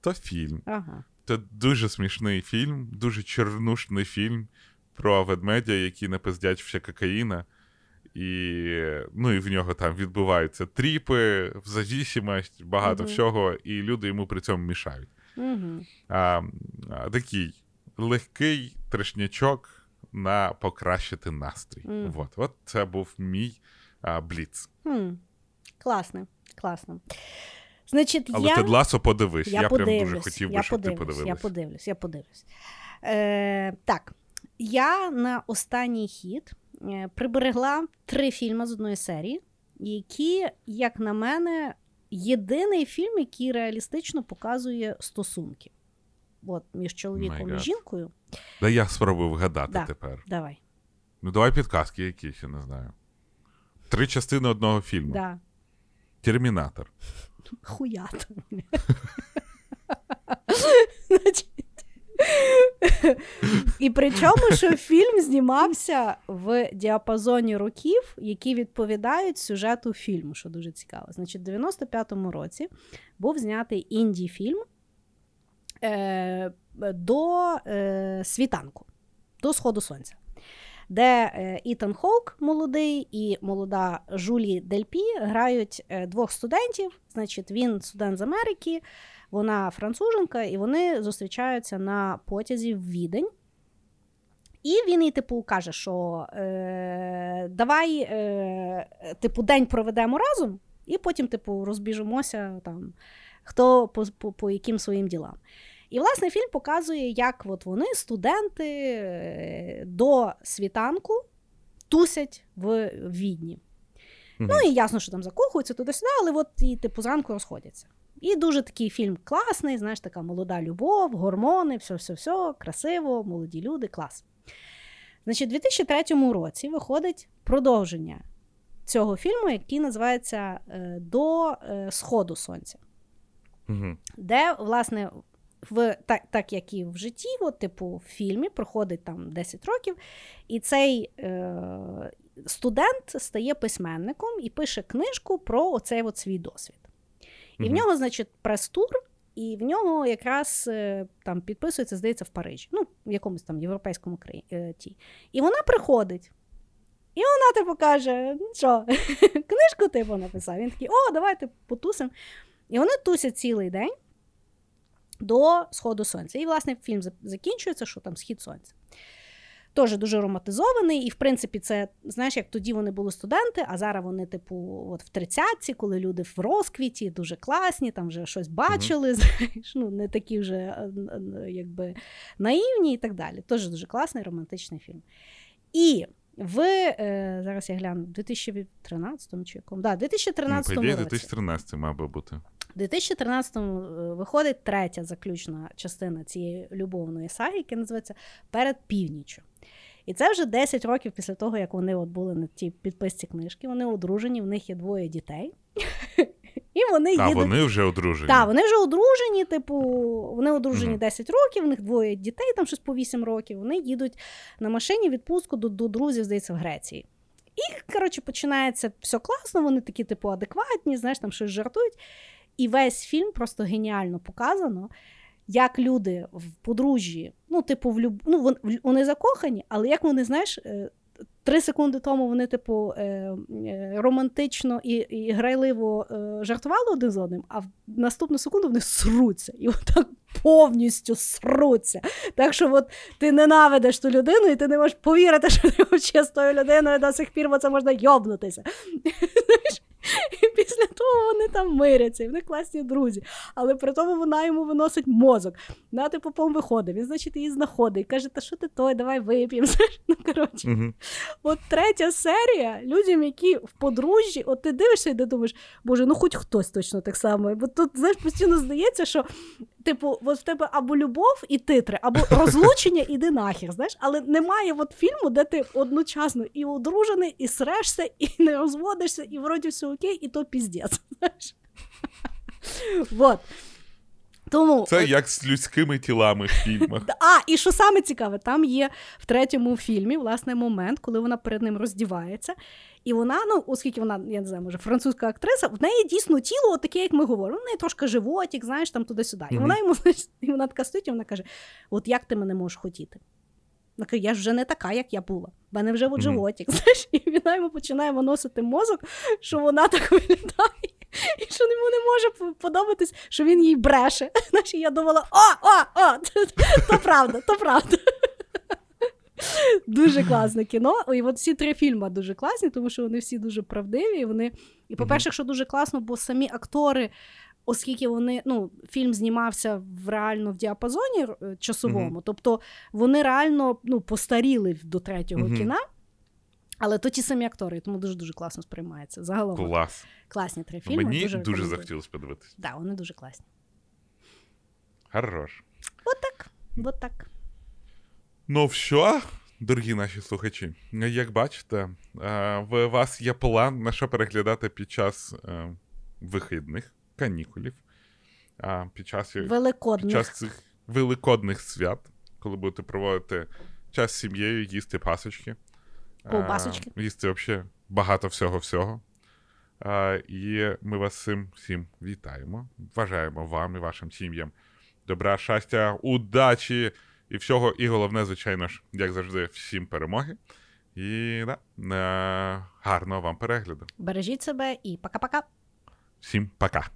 S3: то фільм.
S2: Ага.
S3: Це дуже смішний фільм, дуже чорнушний фільм про ведмедя, який напиздячився кокаїна. І, ну, і в нього там відбуваються тріпи, зависимость, багато
S2: Мгм.
S3: всього, і люди йому при цьому мішають.
S2: Угу.
S3: А, такий легкий трешнячок на покращити настрій.
S2: Мгм.
S3: От, от це був мій а, бліц.
S2: Хм. Класно, класно. Значить,
S3: Але
S2: я...
S3: Тед Ласо подивись.
S2: Я,
S3: Я, прям дуже хотів би,
S2: я
S3: щоб ти подивилась.
S2: Я подивлюсь, я подивлюсь. Е, так, я на останній хід приберегла три фільми з одної серії, які, як на мене, єдиний фільм, який реалістично показує стосунки. От, між чоловіком
S3: My
S2: і жінкою.
S3: Да я спробую вгадати
S2: Да.
S3: тепер.
S2: Давай.
S3: Ну, давай підказки якісь, я не знаю. Три частини одного фільму.
S2: Да.
S3: Термінатор.
S2: Хуята. І причому, що фільм знімався в діапазоні років, які відповідають сюжету фільму, що дуже цікаво. Значить, в 95-му році був знятий інді-фільм е, до е, світанку, до сходу сонця. Де е, Ітан Хоук молодий і молода Жулі Дельпі грають е, двох студентів. Значить, він студент з Америки, вона француженка, і вони зустрічаються на потязі в Відень. І він їй, типу, каже, що е, давай, е, типу, день проведемо разом, і потім, типу, розбіжимося там, хто по, по, по яким своїм ділам. І, власне, фільм показує, як от вони, студенти, е, до світанку тусять в Відні.
S3: Мгм.
S2: Ну і ясно, що там закохуються туди-сюди, але от і типу зранку розходяться. І дуже такий фільм класний, знаєш, така молода любов, гормони, все-все-все, красиво, молоді люди, клас. Значить, у 2003 році виходить продовження цього фільму, який називається е, До е, сходу сонця
S3: Мгм.
S2: де, власне, в, так, так як і в житті, от, типу, в фільмі проходить там 10 років, і цей е, студент стає письменником і пише книжку про оцей от свій досвід. І в нього, значить, прес-тур, і в нього якраз е, там підписується, здається, в Парижі, ну, в якомусь там європейському краї... е. І вона приходить. І вона, типу, каже: ну що, книжку типу написав. Він такий, о, давайте потусимо. І вони тусять цілий день до сходу сонця. І, власне, фільм закінчується, що там схід сонця. Теж дуже романтизований, і в принципі, це знаєш, як тоді вони були студенти, а зараз вони, типу, от в тридцятці, коли люди в розквіті, дуже класні, там вже щось бачили, знаєш, ну не такі вже е, е, якби наївні і так далі. Теж дуже класний романтичний фільм. І в е, зараз я гляну, в 2013 чи якому? Да,
S3: Ну,
S2: 2013
S3: по
S2: році.
S3: 2013 мав би бути.
S2: У 2013-му е, виходить третя заключна частина цієї любовної саги, яка називається Перед північю. І це вже 10 років після того, як вони от були на тій підписці книжки. Вони одружені, в них є двоє дітей. І вони
S3: А
S2: їдуть.
S3: вони вже одружені.
S2: Так, вони вже одружені, типу, вони одружені
S3: Мгм.
S2: 10 років, в них двоє дітей, там щось по 8 років. Вони їдуть на машині відпустку до, до друзів, здається, в Греції. І, коротше, починається все класно, вони такі, типу, адекватні, знаєш, там щось жартують. І весь фільм просто геніально показано, як люди в подружжі, ну, типу, в люб... ну, вони закохані, але як вони, знаєш, е, три секунди тому вони, типу, е, е, романтично і, і грайливо жартували один з одним, а в наступну секунду вони сруться. І отак повністю сруться. Так що от ти ненавидиш ту людину, і ти не можеш повірити, що ти з тою людиною до сих пір бо це можна йобнутися. І після того вони там миряться, і вони класні друзі. Але при тому вона йому виносить мозок. На типу пом виходить. Він, значить, її знаходить і каже: Та що ти той, давай вип'ємо. Ну, коротше, от третя серія людям, які в подружжі, от ти дивишся і ти думаєш, боже, ну хоч хтось точно так само. Бо тут, знаєш, постійно здається, що. Типу, от в тебе або любов і титри, або розлучення, іди нахер. Знаєш, але немає от фільму, де ти одночасно і одружений, і срешся, і не розводишся, і вроді все окей, і то піздець. Знаєш? Вот. Тому
S3: Це
S2: от-
S3: як з людськими тілами в фільмах.
S2: а, і що саме цікаве, там є в третьому фільмі власне момент, коли вона перед ним роздівається. І вона, ну, оскільки вона, я не знаю, може, французька актриса, в неї дійсно тіло, таке, як ми говоримо. В неї трошки животик, знаєш, там туди-сюди. І
S3: Мгм.
S2: вона йому знаєш, і вона така стоїть, і вона каже: От як ти мене можеш хотіти? Вона каже, я ж вже не така, як я була. В мене вже от животик. Знаєш, і вона йому починає виносити мозок, що вона так виглядає, і що йому не може по- подобатись, що він їй бреше. Знаєш, і я думала: о, о, о, то правда, то правда. Дуже класне кіно. І от всі три фільми дуже класні, тому що вони всі дуже правдиві. І вони, і по-перше, що дуже класно, бо самі актори, оскільки вони, ну, фільм знімався в реально в діапазоні е, часовому, тобто вони реально ну, постаріли до третього кіна. Але то ті самі актори, тому дуже дуже класно сприймається. Загалом
S3: Клас.
S2: класні три фільми.
S3: Мені
S2: дуже,
S3: дуже захотілося подивитися.
S2: Да, вони дуже класні.
S3: Хорош.
S2: От так. От так.
S3: Ну, все, дорогі наші слухачі, як бачите, е, в вас є план, на що переглядати під час е, вихідних канікулів, під час, під час цих великодних свят, коли будете проводити час з сім'єю, їсти пасочки. е,
S2: Ковбасочки.
S3: Їсти взагалі багато всього-всього. Е, І ми вас цим всім вітаємо. Бажаємо вам і вашим сім'ям добра, щастя, удачі і всього. І головне, звичайно ж, як завжди, всім перемоги. І да, е, гарного вам перегляду.
S2: Бережіть себе і пока-пока.
S3: Всім пока.